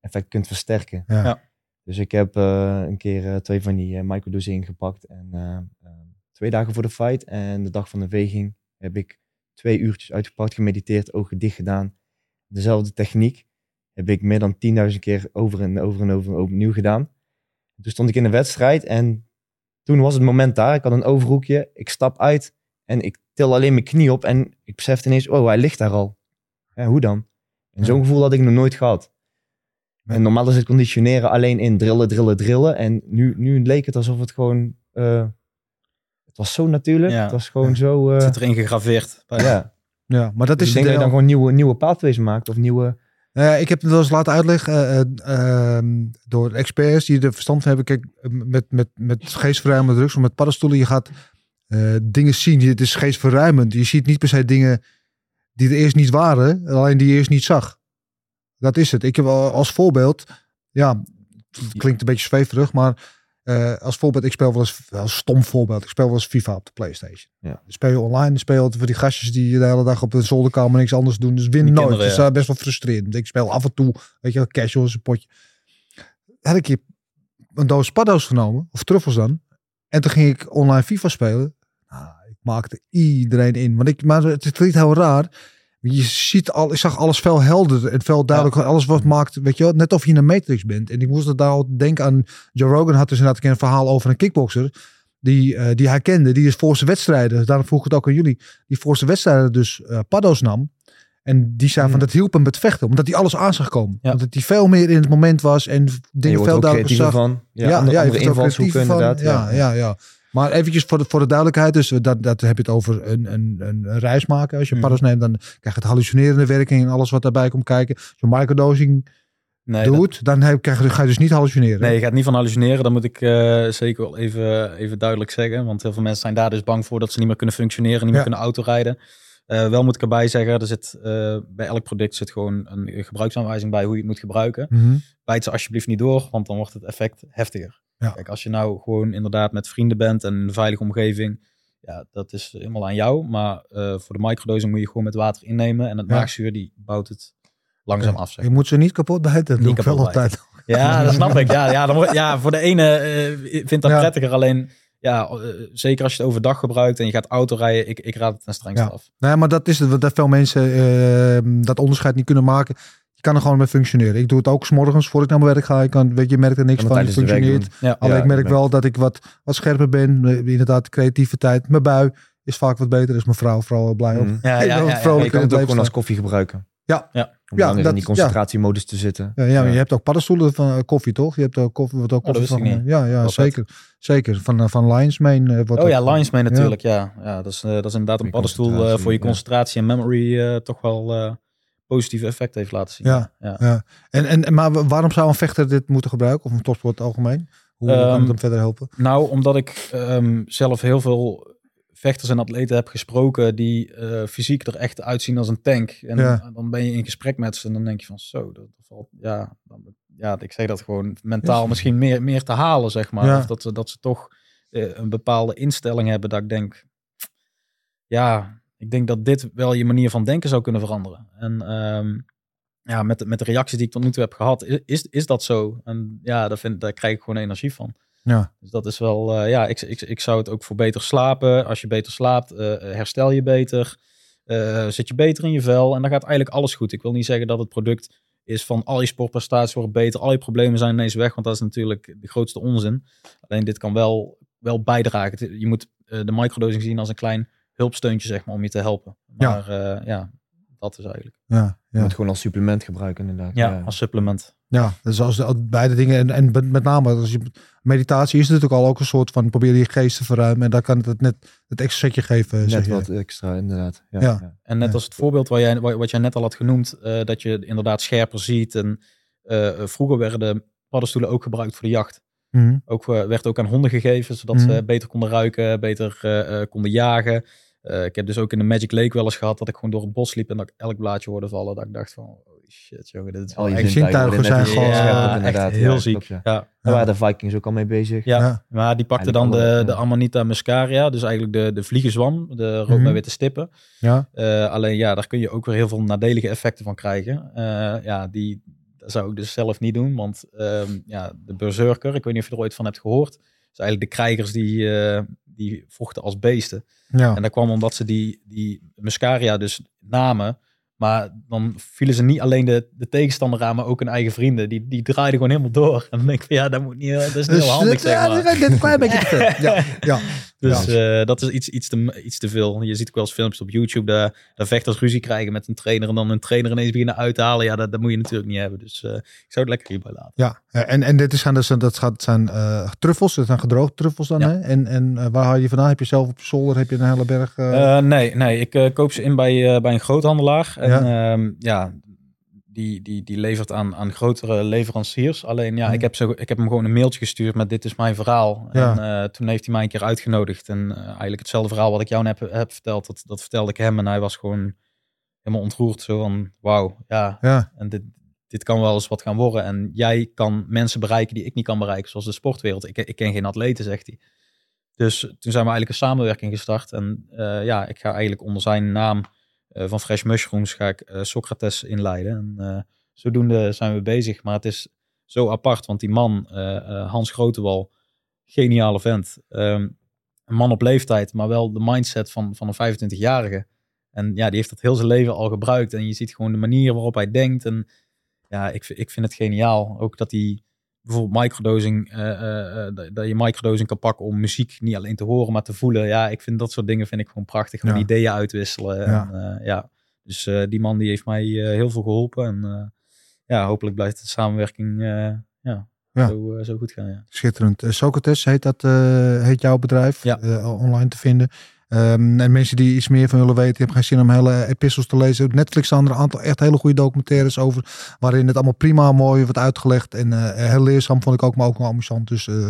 effect kunt versterken. Ja. Ja. Dus ik heb eh, een keer eh, twee van die microdosing gepakt. En twee dagen voor de fight en de dag van de veging heb ik twee uurtjes uitgepakt, gemediteerd, ogen dicht gedaan. Dezelfde techniek heb ik meer dan 10.000 keer over en over en over opnieuw gedaan. Toen stond ik in een wedstrijd en toen was het moment daar. Ik had een overhoekje, ik stap uit en ik til alleen mijn knie op en ik besefte ineens, oh, hij ligt daar al. Ja, hoe dan? En zo'n gevoel had ik nog nooit gehad. En normaal is het conditioneren alleen in drillen, drillen, drillen. En nu, nu leek het alsof het gewoon... eh, het was zo natuurlijk. Ja. Het was gewoon Ja. zo... eh, Het zit erin gegraveerd. Ja. ja, maar dat Dus is ik denk dat je dan gewoon nieuwe, nieuwe pathways maakt. Of nieuwe... Ja, ik heb het wel eens laten uitleggen eh, eh, ehm, door experts die er verstand van hebben. Kijk, met, met, met geestverruimende drugs of met paddenstoelen, je gaat dingen zien. Het is geestverruimend. Je ziet niet per se dingen die er eerst niet waren, alleen die je eerst niet zag. Dat is het. Ik heb als voorbeeld, ja, het klinkt een beetje zweverig, maar eh, als voorbeeld, ik speel wel eens, wel een stom voorbeeld, ik speel wel eens FIFA op de Playstation. Ja. Dan speel je online, dan speel je voor die gastjes die de hele dag op de zolderkamer niks anders doen. Dus winnen Die nooit. kinderen, dus ja. dat is best wel frustrerend. Ik speel af en toe, weet je casual een potje. Had ik hier een doos paddo's genomen, of truffels dan. En toen ging ik online FIFA spelen. Nou, ik maakte iedereen in. Want ik, maar het is niet heel raar. Je ziet al, ik zag alles veel helderder en veel duidelijker. Alles wat maakt, weet je wel, net of je in een matrix bent. En ik moest er daar al denken aan. Joe Rogan had dus inderdaad een verhaal over een kickboxer. Die, eh, die hij kende, die is voor zijn wedstrijden. Daarom vroeg ik het ook aan jullie. Die voor zijn wedstrijden dus eh paddo's nam. En die zei van Hmm. dat hielp hem met vechten. Omdat hij alles aan zag komen. Ja. Omdat hij veel meer in het moment was. En En dingen wordt veel er ook duidelijker zag. van. Ja, Ja, andere, ja, andere er ook invalshoeken inderdaad. Ja, ja, ja. Maar eventjes voor de, voor de duidelijkheid. Dus dat, dat heb je het over een, een, een reis maken. Als je Mhm. paddo's neemt, dan krijg je het hallucinerende werking en alles wat daarbij komt kijken. Als je microdosing Nee, dat- doet, dan heb, krijg je, ga je dus niet hallucineren. Nee, je gaat niet van hallucineren. Dat moet ik eh, zeker wel even, even duidelijk zeggen. Want heel veel mensen zijn daar dus bang voor dat ze niet meer kunnen functioneren, niet meer Ja. kunnen autorijden. Eh wel moet ik erbij zeggen, er zit, eh, bij elk product zit gewoon een gebruiksaanwijzing bij hoe je het moet gebruiken. Bijt ze alsjeblieft niet door, want dan wordt het effect heftiger. Ja. Kijk, als je nou gewoon inderdaad met vrienden bent en in een veilige omgeving, ja, dat is helemaal aan jou. Maar eh, voor de microdosing moet je gewoon met water innemen en het Ja. maagzuur die bouwt het langzaam af. Zeg Je moet ze niet kapot bijten. Dat Niet doe ik wel altijd. ja, dat snap ik. Ja, ja, dan, ja voor de ene eh vindt dat Ja. prettiger. Alleen, ja, eh, zeker als je het overdag gebruikt en je gaat autorijden, ik, ik raad het ten strengste Ja. af. Nee, maar dat is het. wat Dat veel mensen eh, dat onderscheid niet kunnen maken. Kan er gewoon mee functioneren. Ik doe het ook 's morgens voor ik naar mijn werk ga. Ik kan, weet je, merkt er niks van. het functioneert. Ja. Alleen Ja, ik merk wel dat ik wat, wat scherper ben. Eh, Inderdaad, creativiteit. Mijn bui is vaak wat beter. Is mijn vrouw vooral blij op. Mhm. Ja, ja, ja, ja. Je het ook gewoon als koffie gebruiken. Ja. Ja. Om Ja, dat- in die concentratiemodus te zitten. Ja, ja, maar je hebt ook paddenstoelen van eh, koffie, toch? Je hebt ook koffie, wat ook Oh, koffie ik van. niet. Ja, ja Wel zeker. Zeker. Van, eh, van Lions Mane. eh, wordt Oh ja, ook- Lions Mane natuurlijk. Ja, ja dat, is, dat is inderdaad een paddenstoel voor je concentratie en memory toch wel positieve effecten heeft laten zien. Ja. ja. Ja. En, en, maar wa- waarom zou een vechter dit moeten gebruiken? Of een topsport algemeen? Hoe kan Ehm, het hem verder helpen? Nou, omdat ik ehm, zelf heel veel vechters en atleten heb gesproken die eh, fysiek er echt uitzien als een tank. En Ja. dan ben je in gesprek met ze en dan denk je van zo, dat, valt, ja, dan, ja, ik zeg dat gewoon mentaal misschien meer, meer te halen, zeg maar. Ja. Of dat, ze- dat ze toch eh, een bepaalde instelling hebben dat ik denk, ja, ik denk dat dit wel je manier van denken zou kunnen veranderen. En ehm, ja, met, de- met de reacties die ik tot nu toe heb gehad, is, is dat zo? En ja, daar, vind, daar krijg ik gewoon energie van. Ja. Dus dat is wel, eh, ja, ik, ik, ik zou het ook voor beter slapen. Als je beter slaapt, eh, herstel je beter. eh, zit je beter in je vel. En dan gaat eigenlijk alles goed. Ik wil niet zeggen dat het product is van al je sportprestaties worden beter. Al je problemen zijn ineens weg. Want dat is natuurlijk de grootste onzin. Alleen dit kan wel, wel bijdragen. Je moet eh, de microdosing zien als een klein hulpsteuntje, zeg maar, om je te helpen. Ja. Maar ja, ja dat is eigenlijk. Ja, Je ja. moet gewoon als supplement gebruiken inderdaad. Ja, als supplement. ja, dus als de, beide dingen. En, en met- name als je, meditatie is natuurlijk al ook een soort van probeer je geest te verruimen. En daar kan het net het extra setje geven. zeg Net jij. wat extra inderdaad. Ja, Ja. ja. En net Ja. als het voorbeeld waar jij, wat jij net al had genoemd, eh, dat je inderdaad scherper ziet. En eh, vroeger werden paddenstoelen ook gebruikt voor de jacht. Mhm. Ook, eh, werd ook aan honden gegeven, zodat Mhm. ze beter konden ruiken, beter eh, eh, konden jagen. Eh, ik heb dus ook in de Magic Lake wel eens gehad dat ik gewoon door het bos liep en dat ik elk blaadje hoorde vallen. Dat ik dacht van, oh shit jongen, dit is Al wel je echt, zintuigen zijn gewoon- ja, inderdaad. heel Ja, ziek. klopt, ja. Ja. Daar waren de Vikings ook al mee bezig. Ja. Ja. Maar die pakte dan de, de. Amanita muscaria, dus eigenlijk de, de vliegenzwam, de rood Mhm. met witte stippen. Ja. Eh, alleen ja, daar kun je ook weer heel veel nadelige effecten van krijgen. Eh, ja, die dat zou ik dus zelf niet doen, want ehm, ja, de berserker, ik weet niet of je er ooit van hebt gehoord, is eigenlijk de krijgers die, eh, die vochten als beesten. Ja. En dat kwam omdat ze die, die muscaria dus namen, maar dan vielen ze niet alleen de, de tegenstander aan, maar ook hun eigen vrienden. Die, die draaiden gewoon helemaal door. En dan denk ik van ja, dat, moet niet, dat is niet Dus heel handig, dit- zeg ja, maar. dit een klein beetje te. Ja, ja. Dus eh, dat is iets, iets, te, iets te veel. Je ziet ook wel eens filmpjes op YouTube daar, daar vechters ruzie krijgen met een trainer en dan een trainer ineens beginnen uit te halen. Ja, dat, dat moet je natuurlijk niet hebben. Dus eh, ik zou het lekker hierbij laten. Ja, eh, en, en dit is, dus, dat gaat, zijn eh, truffels, dat zijn gedroogde truffels dan. Ja. Hè? En, en eh, waar haal je vandaan? Heb je zelf op zolder, heb je een hele berg? eh, Eh, nee, nee, ik eh, koop ze in bij, eh, bij een groothandelaar. En Ja. ja, ja die, die, die levert aan, aan grotere leveranciers. Alleen ja, ik, heb zo, ik heb hem gewoon een mailtje gestuurd met dit is mijn verhaal. Ja. En eh, toen heeft hij mij een keer uitgenodigd. En eh, eigenlijk hetzelfde verhaal wat ik jou net heb, heb verteld, dat, dat vertelde ik hem. En hij was gewoon helemaal ontroerd. Zo van, wauw, ja, ja, En dit, dit kan wel eens wat gaan worden. En jij kan mensen bereiken die ik niet kan bereiken, zoals de sportwereld. Ik, ik ken geen atleten, zegt hij. Dus toen zijn we eigenlijk een samenwerking gestart. En eh, ja, ik ga eigenlijk onder zijn naam van Fresh Mushrooms ga ik eh, Socrates inleiden. En eh, zodoende zijn we bezig. Maar het is zo apart, want die man, eh, eh, Hans Grotewal, geniale vent. Ehm, een man op leeftijd, maar wel de mindset van, van een 25-jarige. En ja, die heeft dat heel zijn leven al gebruikt. En je ziet gewoon de manier waarop hij denkt. En ja, ik, ik vind het geniaal. Ook dat hij bijvoorbeeld microdosing, eh, eh, eh, dat- je microdosing kan pakken om muziek niet alleen te horen, maar te voelen. Ja, ik vind dat soort dingen vind ik gewoon prachtig. Gewoon Ja. ideeën uitwisselen. Ja. En, ja. Dus die man die heeft mij heel veel geholpen. En ja, hopelijk blijft de samenwerking ja, Ja. Zo, zo goed gaan. Ja. Schitterend. Socrates heet dat, heet jouw bedrijf. Online te vinden. Ehm, en mensen die iets meer van willen weten, je hebt geen zin om hele epistels te lezen. Op Netflix staan er een aantal echt hele goede documentaires over. Waarin het allemaal prima mooi wordt uitgelegd. En eh, heel leerzaam vond ik ook, maar ook wel amusant. Dus eh,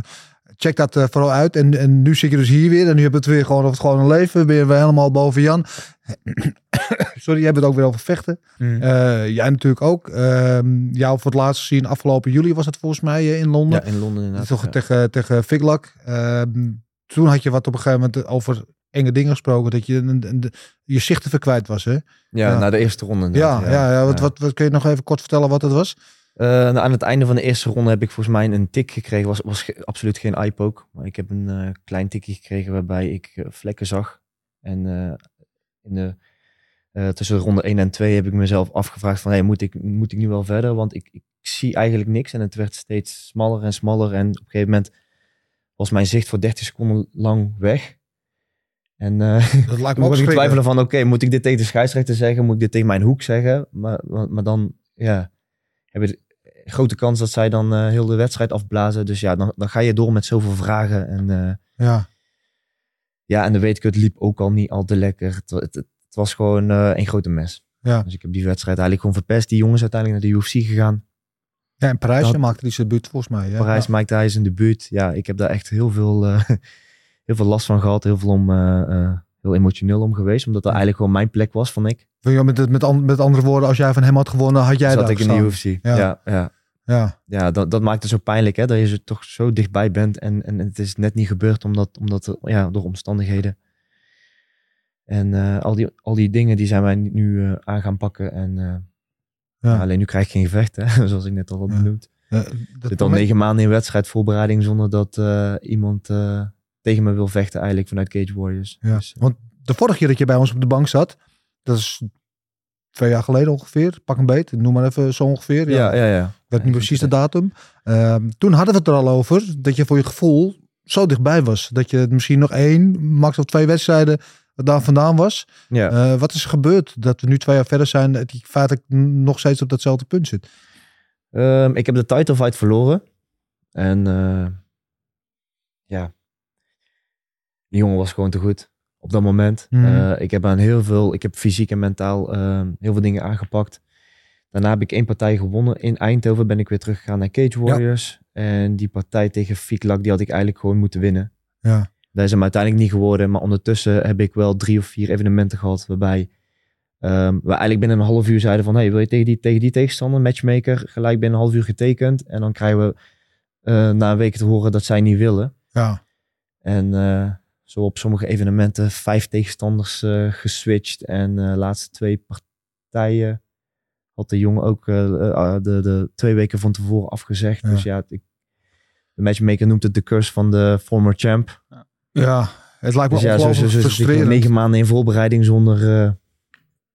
check dat eh, vooral uit. En, en nu zit je dus hier weer. En nu heb je het weer gewoon over het gewone leven. Je weer helemaal boven Jan. Sorry, jij hebt het ook weer over vechten. Eh, jij natuurlijk ook. Ehm, jou voor het laatst gezien afgelopen juli was het volgens mij in Londen. Ja, in Londen inderdaad. Toch ja. tegen, tegen Figlak. Ehm, toen had je wat op een gegeven moment over enge dingen gesproken. Dat je je zicht even kwijt was. Hè? Ja, na de eerste ronde. ja, ja, ja, Wat. Wat, wat kun je nog even kort vertellen wat het was? Nou, aan het einde van de eerste ronde heb ik volgens mij een tik gekregen. Was, was ge- absoluut geen eye-poke. Maar ik heb een eh, klein tikje gekregen waarbij ik eh, vlekken zag. En in de, tussen ronde 1 en 2 heb ik mezelf afgevraagd van... Hey, moet, ik, moet ik nu wel verder? Want ik, ik zie eigenlijk niks. En het werd steeds smaller en smaller. En op een gegeven moment was mijn zicht voor 30 seconden lang weg. En eh, Dat lijkt toen was ik twijfelen van, oké, moet ik dit tegen de scheidsrechter zeggen? Moet ik dit tegen mijn hoek zeggen? Maar, maar, dan, ja, heb je grote kans dat zij dan eh, heel de wedstrijd afblazen. Dus ja, dan, dan ga je door met zoveel vragen. En eh, Ja, ja, en dan weet ik, het liep ook al niet al te lekker. Het, het, het was gewoon een grote mes. Ja. Dus ik heb die wedstrijd eigenlijk gewoon verpest. Die jongens uiteindelijk naar de UFC gegaan. ja in Parijs Dat- maakte die zijn debuut volgens mij. Ja. Parijs, Ja. Mike Tyson, debuut. Ja, ik heb daar echt heel veel, heel veel last van gehad. Heel veel om, eh, eh, heel emotioneel om geweest. Omdat dat Ja. eigenlijk gewoon mijn plek was, vond ik. Je Met, met, met andere woorden, als jij van hem had gewonnen, had jij Zat daar ik in de. UFC. Ja. Ja, ja, Ja, ja dat, dat maakt het zo pijnlijk, hè, dat je er toch zo dichtbij bent en, en het is net niet gebeurd omdat, omdat ja, door omstandigheden. En eh, al, die, al die dingen die zijn wij nu aan gaan pakken. En, Ja. alleen nu krijg ik geen gevecht, hè, zoals ik net al had Ja. benoemd. Dat zit al moment- negen maanden in wedstrijdvoorbereiding zonder dat iemand tegen me wil vechten eigenlijk vanuit Cage Warriors. Ja. Dus, eh, Want de vorige keer dat je bij ons op de bank zat, dat is twee jaar geleden ongeveer, pak een beet, noem maar even zo ongeveer. ja, ja, ja. Ik weet Ja, niet precies de datum. Ehm, toen hadden we het er al over dat je voor je gevoel zo dichtbij was. Dat je misschien nog één, max of twee wedstrijden daar vandaan was. Ja. Eh, wat is er gebeurd dat we nu twee jaar verder zijn dat je feitelijk nog steeds op datzelfde punt zit? Ehm, ik heb de title fight verloren. En eh, ja, die jongen was gewoon te goed op dat moment. Mhm. Eh, ik heb aan heel veel, ik heb fysiek en mentaal ehm, heel veel dingen aangepakt. Daarna heb ik één partij gewonnen. In Eindhoven ben ik weer teruggegaan naar Cage Warriors. En die partij tegen Fiklak, die had ik eigenlijk gewoon moeten winnen. Ja. Dat is hem uiteindelijk niet geworden. Maar ondertussen heb ik wel drie of vier evenementen gehad waarbij ehm, we eigenlijk binnen een half uur zeiden van hey, wil je tegen die, tegen die tegenstander, matchmaker, gelijk binnen een half uur getekend. En dan krijgen we eh, na een week te horen dat zij niet willen. Ja, En eh, zo op sommige evenementen vijf tegenstanders eh, geswitcht. En eh laatste twee partijen had de jongen ook eh, eh, de, de twee weken van tevoren afgezegd. Ja. Dus ja, ik, de matchmaker noemt het de curse van de former champ. ja. het lijkt me Dus ja, zo, zo, zo negen maanden in voorbereiding zonder...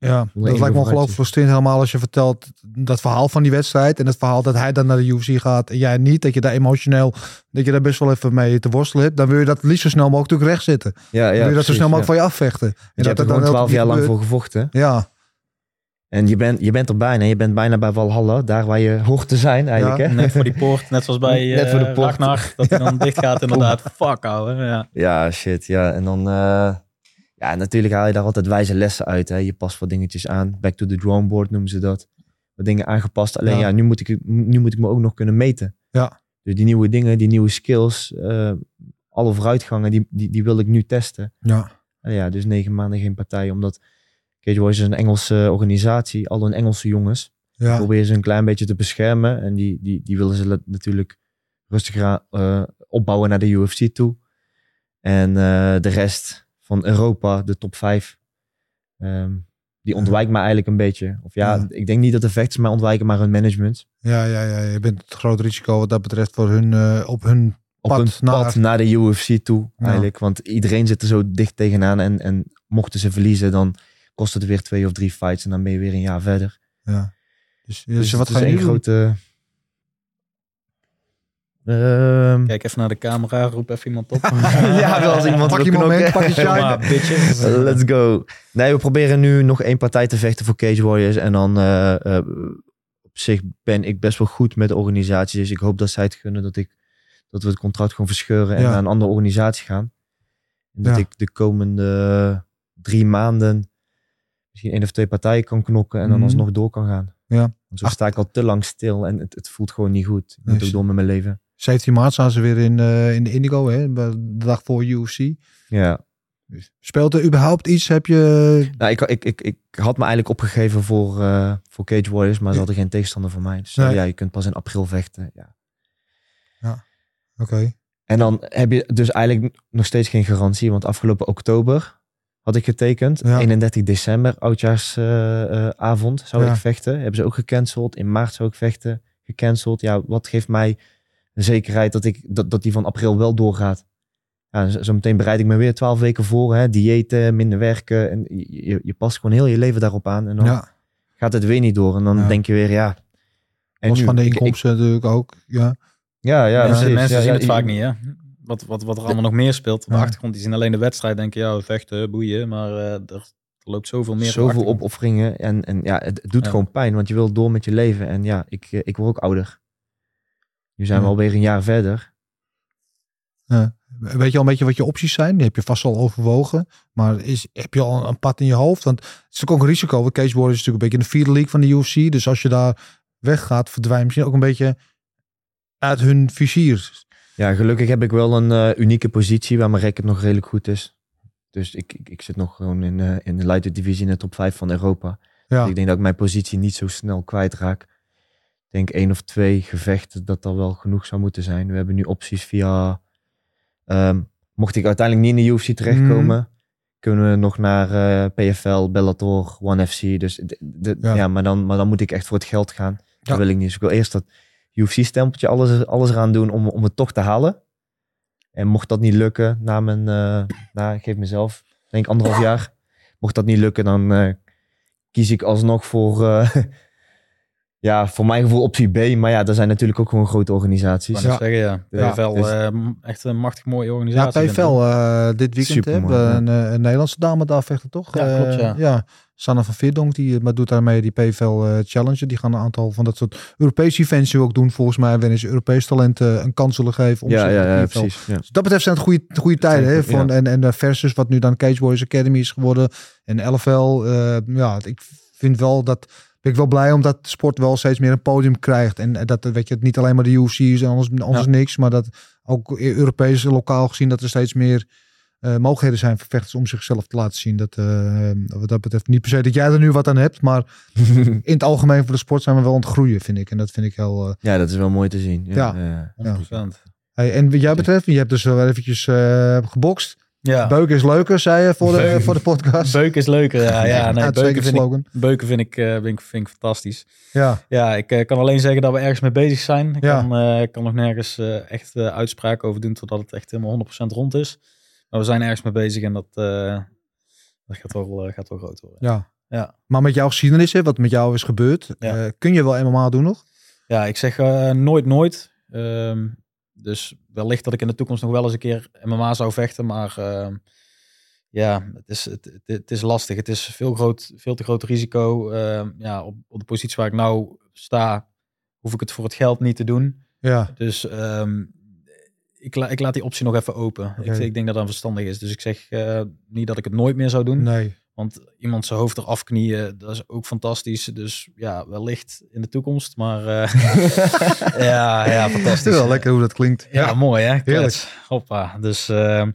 Ja, dat lijkt me ongelooflijk frustrerend helemaal als je vertelt dat verhaal van die wedstrijd en het verhaal dat hij dan naar de UFC gaat en jij niet, dat je daar emotioneel, dat je daar best wel even mee te worstelen hebt, dan wil je dat liefst zo snel mogelijk natuurlijk rechtzetten. ja, ja, dan wil je dat zo snel mogelijk ja. van je afvechten. En je hebt er dat gewoon ook twaalf jaar lang voor gevochten. Ja, En je bent, je bent er bijna. Je bent bijna bij Valhalla. Daar waar je hoort te zijn eigenlijk. Ja. Hè? Net voor die poort, net zoals bij Net voor de eh, poort. Ragnar, dat hij dan dicht gaat inderdaad. Fuck ouwe, ja. Ja, shit. Ja, en dan... eh, ja, natuurlijk haal je daar altijd wijze lessen uit. Hè. Je past wat dingetjes aan. Back to the drawing board noemen ze dat. Wat dingen aangepast. Alleen Ja. ja, nu, moet ik, nu moet ik me ook nog kunnen meten. Ja. Dus die nieuwe dingen, die nieuwe skills, eh, alle vooruitgangen, die, die, die wil ik nu testen. ja, ja, dus negen maanden geen partij. Omdat Cage Warriors is een Engelse organisatie. Al een Engelse jongens. Ja. Probeer ze een klein beetje te beschermen. En die, die, die willen ze natuurlijk rustig aan, eh, opbouwen naar de UFC toe. En eh, de rest van Europa, de top 5, ehm, die ontwijkt mij eigenlijk een beetje. Of ja, Ja. ik denk niet dat de vechters mij ontwijken, maar hun management. Ja, ja, ja. Je bent het groot risico wat dat betreft voor hun eh, op hun Op Pad een naar- pad naar de UFC toe, Ja. eigenlijk. Want iedereen zit er zo dicht tegenaan. En, en mochten ze verliezen, dan kost het weer twee of drie fights. En dan ben je weer een jaar verder. Ja. Dus, dus, Dus wat het is één doen? grote... Ehm, Kijk even naar de camera, roep even iemand op. ja, wel als iemand Pak je moment, pak je bitches. Let's go. Nee, we proberen nu nog één partij te vechten voor Cage Warriors. En dan eh, eh, op zich ben ik best wel goed met de organisatie. Dus ik hoop dat zij het gunnen dat, ik, dat we het contract gewoon verscheuren en Ja. naar een andere organisatie gaan. En dat Ja. ik de komende drie maanden misschien één of twee partijen kan knokken en dan Mhm. alsnog door kan gaan. Ja. Want zo sta ik al te lang stil en het, het voelt gewoon niet goed. Ik moet ook door met mijn leven. 17 maart staan ze weer in, eh, in de Indigo, hè? De dag voor UFC. Ja. Speelt er überhaupt iets? Heb je... Nou, ik, ik, ik, ik had me eigenlijk opgegeven voor, eh, voor Cage Warriors, maar ze hadden geen tegenstander voor mij. Dus Nee. ja, je kunt pas in april vechten. Ja. Oké. En dan heb je dus eigenlijk nog steeds geen garantie, want afgelopen oktober had ik getekend. Ja. 31 december, oudjaarsavond, zou Ja. ik vechten. Hebben ze ook gecanceld. In maart zou ik vechten, gecanceld. Ja, wat geeft mij de zekerheid dat, ik, dat, dat die van april wel doorgaat? Ja, zo- zometeen bereid ik me weer twaalf weken voor. Hè, diëten, minder werken. En je, je, past gewoon heel je leven daarop aan. En dan Ja, gaat het weer niet door. En dan Ja. denk je weer, ja. En los nu? van de Ik- ik- inkomsten natuurlijk ook. Ja. ja, ja, mensen precies. mensen Ja, zien ja, het vaak je- niet, hè? Wat, wat, wat er allemaal nog meer speelt op de Ja. achtergrond. Die zien alleen de wedstrijd, denken, ja, vechten, boeien. Maar eh, er, loopt zoveel meer Zoveel opofferingen. En, en ja, het, het doet Ja. gewoon pijn, want je wilt door met je leven. En ja, ik, eh, ik word ook ouder. Nu zijn we alweer een jaar verder. Weet je al een beetje wat je opties zijn? Die heb je vast al overwogen. Maar is, heb je al een pad in je hoofd? Want het is natuurlijk ook een risico. Want Cage Warriors is natuurlijk een beetje in de vierde league van de UFC. Dus als je daar weggaat, verdwijnt je misschien ook een beetje uit hun vizier. Ja, gelukkig heb ik wel een eh, unieke positie waar mijn record nog redelijk goed is. Dus ik, ik, ik zit nog gewoon in, eh, in de lightweight divisie in de top 5 van Europa. Ja, Dus ik denk dat ik mijn positie niet zo snel kwijtraak. Denk één of twee gevechten dat dat wel genoeg zou moeten zijn. We hebben nu opties via... ehm, mocht ik uiteindelijk niet in de UFC terechtkomen... Mhm. kunnen we nog naar eh, PFL, Bellator, ONE FC. Dus de, de- Ja. ja. maar, dan, maar dan moet ik echt voor het geld gaan. Dat Ja. wil ik niet. Dus ik wil eerst dat UFC-stempeltje, alles, alles eraan doen om, om het toch te halen. En mocht dat niet lukken, na mijn, eh na, ik geef mezelf, denk anderhalf jaar. Mocht dat niet lukken, dan eh, kies ik alsnog voor, ja, voor mijn gevoel optie B. Maar ja, er zijn natuurlijk ook gewoon grote organisaties. net zeggen, ja. Ja, PFL, dus- eh, m- echt een machtig mooie ja organisatie. ik. PFL eh, dit weekend hebben we ja. een, eh, een Nederlandse dame daar vechten, toch? Ja, klopt, ja. Eh, ja. Sanne van Veerdonk, die eh, maar doet daarmee die PFL eh, Challenge. Die gaan een aantal van dat soort Europese events ook doen. Volgens mij waarin ze Europese talenten een kans zullen geven. Om ja, ja, ja, precies. Ja. Dus dat betreft zijn het goede, goede tijden. Hè? Van, ja. En, en eh, versus wat nu dan Cage Warriors Academy is geworden. En LFL. eh, ja, ik vind wel dat... Ben ik wel blij omdat de sport wel steeds meer een podium krijgt. En eh, dat weet je, het niet alleen maar de UFC is en anders, anders niks. Maar dat ook Europees lokaal gezien dat er steeds meer eh, mogelijkheden zijn voor vechters om zichzelf te laten zien. Dat, eh, wat dat betreft niet per se dat jij er nu wat aan hebt. Maar in het algemeen voor de sport zijn we wel aan het groeien, vind ik. En dat vind ik heel... eh, ja, dat is wel mooi te zien. Ja, Ja. ja. 100%. hey, en wat jij betreft, je hebt dus wel eventjes eh, gebokst. Ja, Beuken is leuker, zei je voor de, Beuken. voor de podcast. beuken is leuker. Ja, ja nee, beuken, vind ik, slogan. beuken vind ik, eh, vind, ik, vind ik fantastisch. Ja, Ja, ik eh, kan alleen zeggen dat we ergens mee bezig zijn. Ik Ja. kan, eh, ik kan nog nergens eh, echt eh, uitspraken over doen totdat het echt helemaal 100% rond is. Maar we zijn ergens mee bezig en dat, eh, dat gaat, wel, eh, gaat wel groot worden. ja. Ja. Maar met jouw geschiedenis, wat met jou is gebeurd, Ja. eh, kun je wel MMA doen nog? Ja, ik zeg eh, nooit nooit. Ehm, dus wellicht dat ik in de toekomst nog wel eens een keer MMA zou vechten. Maar ehm, ja, het is, het, het, is lastig. Het is veel, groot, veel te groot risico. Ehm, ja, op, op de positie waar ik nou sta, hoef ik het voor het geld niet te doen. Ja, Dus ehm, ik, la, ik laat die optie nog even open. Ik, ik denk dat dat verstandig is. Dus ik zeg eh, niet dat ik het nooit meer zou doen. nee. Want iemand zijn hoofd eraf knieën, dat is ook fantastisch. Dus ja, wellicht in de toekomst. Maar eh, ja, ja, Het is fantastisch. wel lekker hoe dat klinkt. Ja, mooi hè? Heerlijk. Hoppa. Dus eh,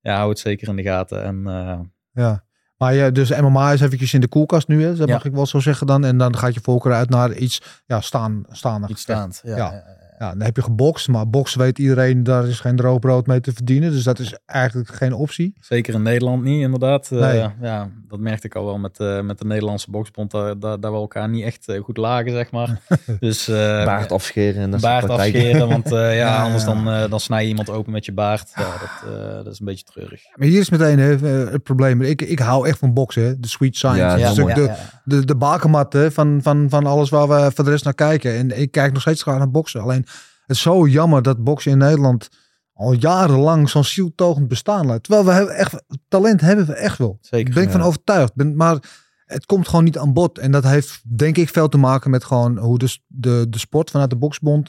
ja, hou het zeker in de gaten. En eh, Ja. Maar ja, dus MMA is eventjes in de koelkast nu, hè? dat Ja. mag ik wel zo zeggen dan. En dan gaat je voorkeur uit naar iets ja, staan, staander. Iets staand. Ja, Ja. Ja, dan heb je gebokst, maar boksen weet iedereen, daar is geen droog brood mee te verdienen. Dus dat is eigenlijk geen optie. Zeker in Nederland niet, inderdaad. Eh, Nee. ja, dat merkte ik al wel met, eh, met de Nederlandse boksbond. Daar, daar, daar we elkaar niet echt eh, goed lagen, zeg maar. dus, eh, Baard afscheren en dat soort baard afscheren, want eh, ja, Ja, anders dan, eh, dan snij je iemand open met je baard. Ja, dat, eh, dat is een beetje treurig. Maar hier is meteen hè, het probleem. Ik, ik hou echt van boksen, hè. de sweet science. Ja, Dat de, ja. de, de bakermat hè, van, van, van alles waar we voor de rest naar kijken. En ik kijk nog steeds graag naar boksen. Alleen het is zo jammer dat boksen in Nederland al jarenlang zo'n zieltogend bestaan laat. Terwijl we hebben echt, talent hebben we echt wel. Zeker. Daar ben ik van ja. overtuigd. Ben, maar het komt gewoon niet aan bod. En dat heeft denk ik veel te maken met gewoon hoe de, de, de sport vanuit de boksbond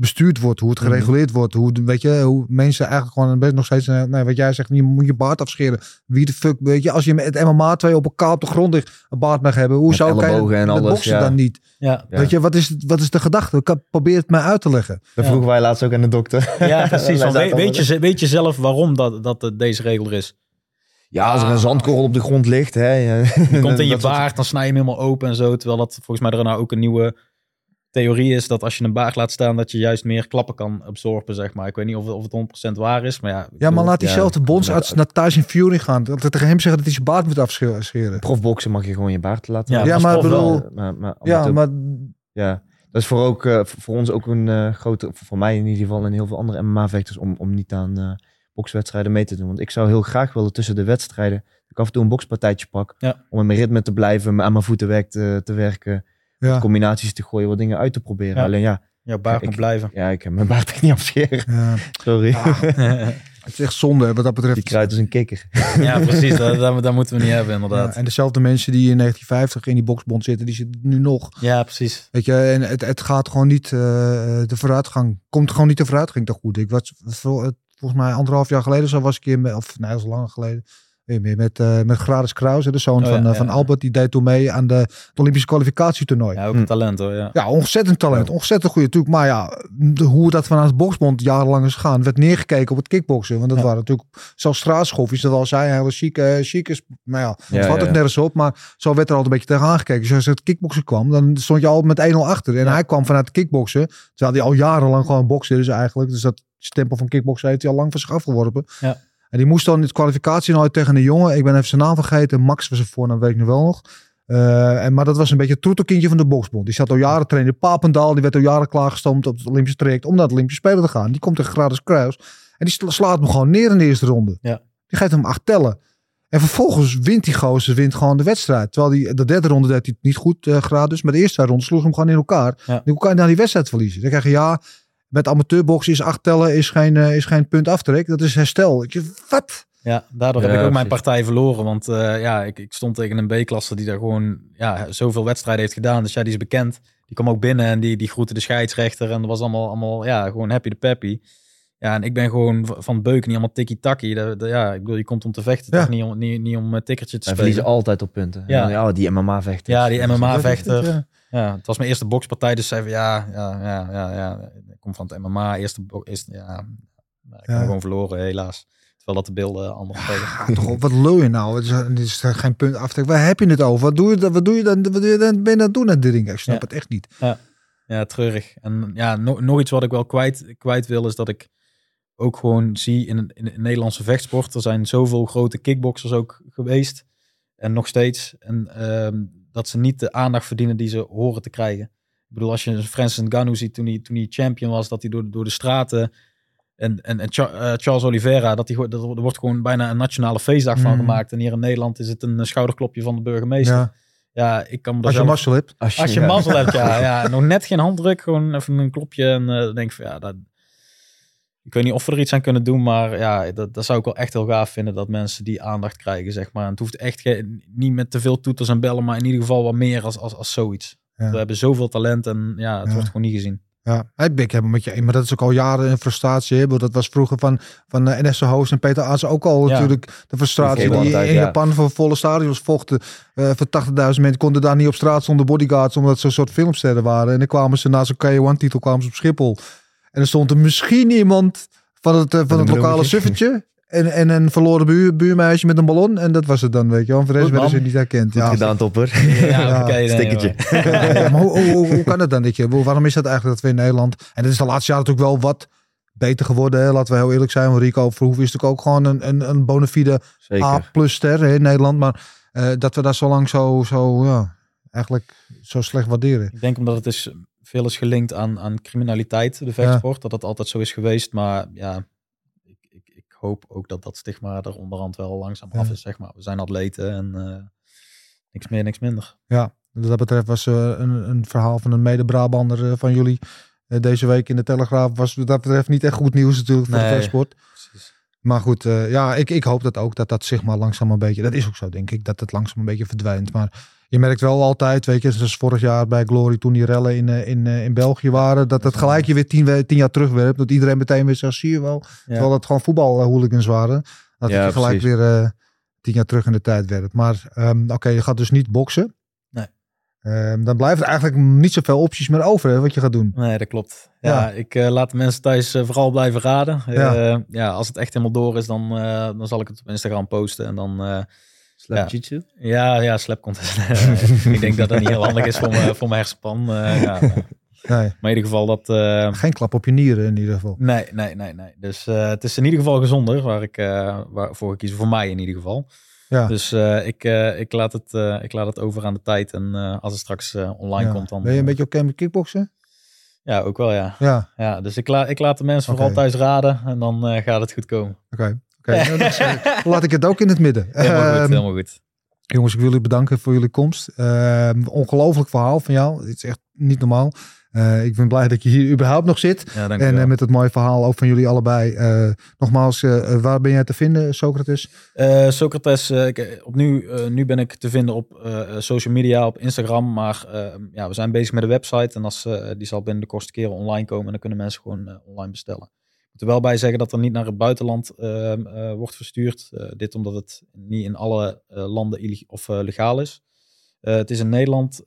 bestuurd wordt. Hoe het Mhm. gereguleerd wordt. Hoe, de- weet je, hoe mensen eigenlijk gewoon best nog steeds... eh, Nee, wat jij zegt, je moet je baard afscheren. Wie de fuck, weet je. Als je met het MMA twee op elkaar op de grond ligt, een baard mag hebben. Hoe Met zou ik en met alles, boksen ja. dan niet? Ja. Weet je, wat is, het- wat is de gedachte? Ik heb- probeer het mij uit te leggen. Dat Ja. vroegen wij laatst ook aan de dokter. ja, precies. Weet, weet, je, weet je zelf waarom dat, dat eh, deze regel er is? Ja, als er een zandkorrel op de grond ligt. Hè. Je komt in je baard, dan snij je hem helemaal open en zo. Terwijl dat volgens mij er nou ook een nieuwe theorie is dat als je een baard laat staan, dat je juist meer klappen kan absorben, zeg maar. Ik weet niet of, het- of het 100% waar is, maar ja. ik Ja, maar laat diezelfde ja, bondsarts naar Tyson Fury gaan. Dat het tegen hem zeggen dat hij zijn baard moet afscheren. Profboksen mag je gewoon je baard laten. Ja, maar wel. bedoel- Maar, maar, Ja, maar Ja, dat is voor, ook, eh, voor ons ook een eh, grote, voor mij in ieder geval en heel veel andere MMA-vechters, om, om niet aan eh bokswedstrijden mee te doen. Want ik zou heel graag willen tussen de wedstrijden, ik af en toe een bokspartijtje pak, Ja. om in mijn ritme te blijven, aan mijn voetenwerk te, te werken, ja. combinaties te gooien, wat dingen uit te proberen. Ja. Alleen ja, Jouw baard Ik- moet blijven. ja, ik heb mijn baard echt niet afscheren. ja. Sorry. Het is echt zonde wat dat betreft. Die kruid is een kikker. ja, precies. Dat, dat, dat moeten we niet hebben, Ja, inderdaad. en dezelfde mensen die in 1950 in die boksbond zitten, die zitten nu nog. Ja, precies. Weet je, en het, het gaat gewoon niet, eh, de vooruitgang, komt gewoon niet de vooruitgang te goed. Ik was vol- volgens mij anderhalf jaar geleden zo was ik met, of nee, dat is langer geleden, meer met, eh met Gradus Krause, de zoon Oh ja, van, eh, ja, van ja. Albert, die deed toen mee aan de, het Olympische kwalificatietoernooi. Ja. Ja, ook een talent hoor, ja. ontzettend talent, ontzettend goede natuurlijk. Maar ja, de, hoe dat vanuit de boksbond jarenlang is gegaan, werd neergekeken op het kickboksen. Want dat Ja. waren natuurlijk zelfs straatschoffies, dat was zij een hele chique, chique, nou ja, Ja, het valt ja. ook nergens op, maar zo werd er altijd een beetje tegen aangekeken. Dus als het kickboksen kwam, dan stond je al met 1-0 achter. En Ja. hij kwam vanuit het kickboksen, terwijl hij al jarenlang gewoon bokste dus eigenlijk. Dus dat stempel van kickboksen heeft hij al lang van zich afgeworpen. Ja. En die moest dan in het kwalificatie nooit tegen een jongen. Ik ben even zijn naam vergeten. Max was zijn voornaam, weet ik nog wel nog. Eh, en, maar dat was een beetje het troetelkindje van de boksbond. Die zat al jaren trainen in Papendal. Die werd al jaren klaargestoomd op het Olympisch traject om naar het Olympische Spelen te gaan. Die komt tegen Gradus Kruis. En die sla- slaat hem gewoon neer in de eerste ronde. Ja. Die geeft hem acht tellen. En vervolgens wint die gozer wint gewoon de wedstrijd. Terwijl die, de derde ronde deed hij niet goed, eh Gradus. Maar de eerste ronde sloeg hem gewoon in elkaar. Ja. Hoe kan je nou die wedstrijd verliezen? Dan krijg je ja, met amatuurboksen is acht tellen is geen, eh, is geen punt aftrek. Dat is herstel. Ik, zeg, wat? Ja, daardoor Ja, heb ik ook mijn partij verloren. Want eh, ja, ik, ik stond tegen een B-klasse die daar gewoon ja, zoveel wedstrijden heeft gedaan. Dus ja, die is bekend. Die kwam ook binnen en die, die groette de scheidsrechter. En dat was allemaal, allemaal ja, gewoon happy de peppy. Ja, en ik ben gewoon van beuken, niet allemaal tikkie-takkie. Ja, ik bedoel, je komt om te vechten, Ja. toch niet om, niet, niet om een tikkertje te Wij spelen. verliezen altijd op punten. Ja. Ja, ja die MMA-vechter. Ja, die MMA-vechter. Ja. Ja, het was mijn eerste bokspartij, dus zei van ja, ja, ja, ja, ja. Ik kom van het MMA, eerste, eerste ja, ik Ja. heb gewoon verloren, helaas. Terwijl dat de beelden anders spelen. Ja, toch, op, wat lul je nou? Het is, het is geen punt aftrek. Waar heb je het over? Wat doe je, dan- wat doe je dan? Wat doe je dan? Ben je dat doen aan dit ding? Ik snap Ja. het echt niet. Ja, treurig. En ja, no- nog iets wat ik wel kwijt, kwijt wil, is dat ik ook gewoon zie in, in de Nederlandse vechtsport. Er zijn zoveel grote kickboxers ook geweest. En nog steeds. En ehm, dat ze niet de aandacht verdienen die ze horen te krijgen. Ik bedoel, als je Francis Ngannou ziet toen hij, toen hij champion was, dat hij door, door de straten... En, en, en eh, Charles Oliveira, dat die, dat, er wordt gewoon bijna een nationale feestdag van Mm. gemaakt. En hier in Nederland is het een schouderklopje van de burgemeester. Ja, Ja, ik kan me als je mazzel hebt. Als je, als je ja. mazzel hebt, ja, ja. Nog net geen handdruk, gewoon even een klopje. En dan denk ik van ja, dat, ik weet niet of we er iets aan kunnen doen, maar ja, dat, dat zou ik wel echt heel gaaf vinden dat mensen die aandacht krijgen, zeg maar. En het hoeft echt geen- niet met te veel toeters en bellen, maar in ieder geval wat meer als, als, als zoiets. Ja. We hebben zoveel talent en ja, het Ja. wordt gewoon niet gezien. Ja, ik helemaal met je. Maar dat is ook al jaren een frustratie. Hè? Dat was vroeger van, van uh, NS Hoos en Peter Aas ook al Ja. natuurlijk de frustratie. Die in ja. Japan voor volle stadions vochten. eh voor 80.000 mensen konden daar niet op straat zonder bodyguards. Omdat ze een soort filmsterren waren. En dan kwamen ze na zo'n K1-titel kwamen ze op Schiphol. En er stond er misschien iemand van het, eh, van het lokale suffertje. En, en een verloren buur, buurmeisje met een ballon. En dat was het dan, weet je wel. Voor de rest werden ze niet herkend. Goed Ja, gedaan, topper. Ja, Ja, stickertje. maar- Ja, maar hoe, hoe, hoe, hoe kan het dan? Dat je, waarom is dat eigenlijk dat we in Nederland... En het is de laatste jaren natuurlijk wel wat beter geworden. Hè? Laten we heel eerlijk zijn. Rico Verhoeven is natuurlijk ook gewoon een, een, een bona fide Zeker. A-plus ster hè, in Nederland. Maar eh, dat we daar zo lang zo, zo ja, eigenlijk zo slecht waarderen. Ik denk omdat het is, veel is gelinkt aan, aan criminaliteit, de vechtsport. Dat dat altijd zo is geweest. Maar ja, ik, ik, ik hoop ook dat dat stigma er onderhand wel langzaam af is, zeg maar. We zijn atleten en eh, niks meer, niks minder. Ja, wat dat betreft was eh, een, een verhaal van een mede-Brabander eh, van jullie deze week in de Telegraaf. Was wat dat betreft niet echt goed nieuws natuurlijk voor de vechtsport. Precies. Maar goed, ja, ik, ik hoop dat ook dat dat maar langzaam een beetje, dat is ook zo denk ik, dat het langzaam een beetje verdwijnt. Maar je merkt wel altijd, weet je, zoals vorig jaar bij Glory toen die rellen in, eh, in, eh, in België waren, dat het gelijk je weer tien, tien jaar terugwerpt. Dat iedereen meteen weer zegt, zie je wel, terwijl dat gewoon voetbalhooligans waren. Dat Ja, je gelijk precies. weer eh, tien jaar terug in de tijd werpt. Maar ehm, oké, je gaat dus niet boksen. Nee. Ehm, dan blijft er eigenlijk niet zoveel opties meer over hè, wat je gaat doen. Nee, dat klopt. Ja, Ja. ik laat de mensen thuis vooral blijven raden. Ja. Ja. ja, als het echt helemaal door is, dan, dan zal ik het op Instagram posten. En dan, Slap Ja. jiu-jitsu. ja, ja, slap contest. ik denk dat dat niet heel handig is voor mijn, voor mijn hersenpan. eh, ja. Nee, Maar in ieder geval dat... eh, geen klap op je nieren in ieder geval. Nee, nee, nee, nee. Dus eh, het is in ieder geval gezonder waar ik eh, waarvoor ik kies. Voor mij in ieder geval. Ja. Dus eh, ik, eh, ik, laat het, eh, ik laat het over aan de tijd. En eh, als het straks eh, online Ja. komt, dan. Ben je een beetje oké met kickboksen? Ja, ook wel, ja. Ja, ja dus ik, la ik laat de mensen vooral thuis raden. En dan eh, gaat het goed komen. oké. Nou, is, eh, laat ik het ook in het midden. Helemaal goed, Ehm, helemaal goed. Jongens, ik wil jullie bedanken voor jullie komst. Ehm, ongelooflijk verhaal van jou. Het is echt niet normaal. Eh, ik ben blij dat je hier überhaupt nog zit. Ja, En eh, met het mooie verhaal ook van jullie allebei. Nogmaals, waar ben jij te vinden, Socrates? Socrates, ik, op nu, nu ben ik te vinden op social media, op Instagram. Maar eh, ja, we zijn bezig met een website. En als, die zal binnen de kortste keren online komen. En dan kunnen mensen gewoon online bestellen. Ik moet er wel bij zeggen dat er niet naar het buitenland eh, eh, wordt verstuurd. Eh, dit omdat het niet in alle eh, landen of, legaal is. Het is in Nederland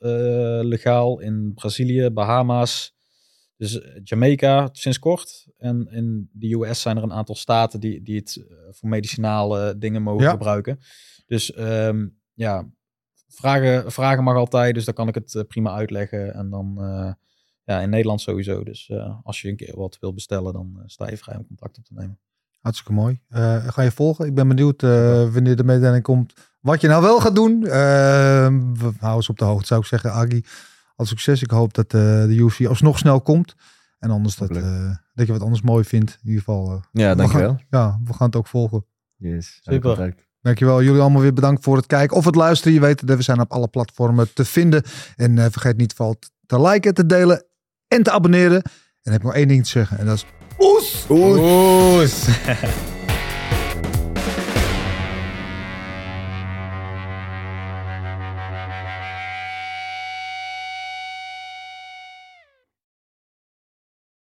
legaal, in Brazilië, Bahama's. Dus Jamaica sinds kort. En in de US zijn er een aantal staten die, die het voor medicinale dingen mogen Ja. gebruiken. Dus ehm, ja, vragen, vragen mag altijd. Dus dan kan ik het prima uitleggen. En dan ja, in Nederland sowieso. Dus eh, als je een keer wat wil bestellen, dan eh, sta je vrij om contact op te nemen. Hartstikke mooi. Eh, ga je volgen? Ik ben benieuwd eh, wanneer de mededeling komt. Wat je nou wel gaat doen. Eh, we houden eens op de hoogte, zou ik zeggen. Agi, al succes. Ik hoop dat eh, de UFC alsnog snel komt. En anders dat, eh, dat je wat anders mooi vindt. In ieder geval. Ja, we dankjewel. gaan- ja, we gaan het ook volgen. Yes. Super. Dankjewel. Jullie allemaal weer bedankt voor het kijken of het luisteren. Je weet dat we zijn op alle platformen te vinden. En eh, vergeet niet vooral te liken, te delen en te abonneren. En dan heb ik nog één ding te zeggen. En dat is... Oes! Oes!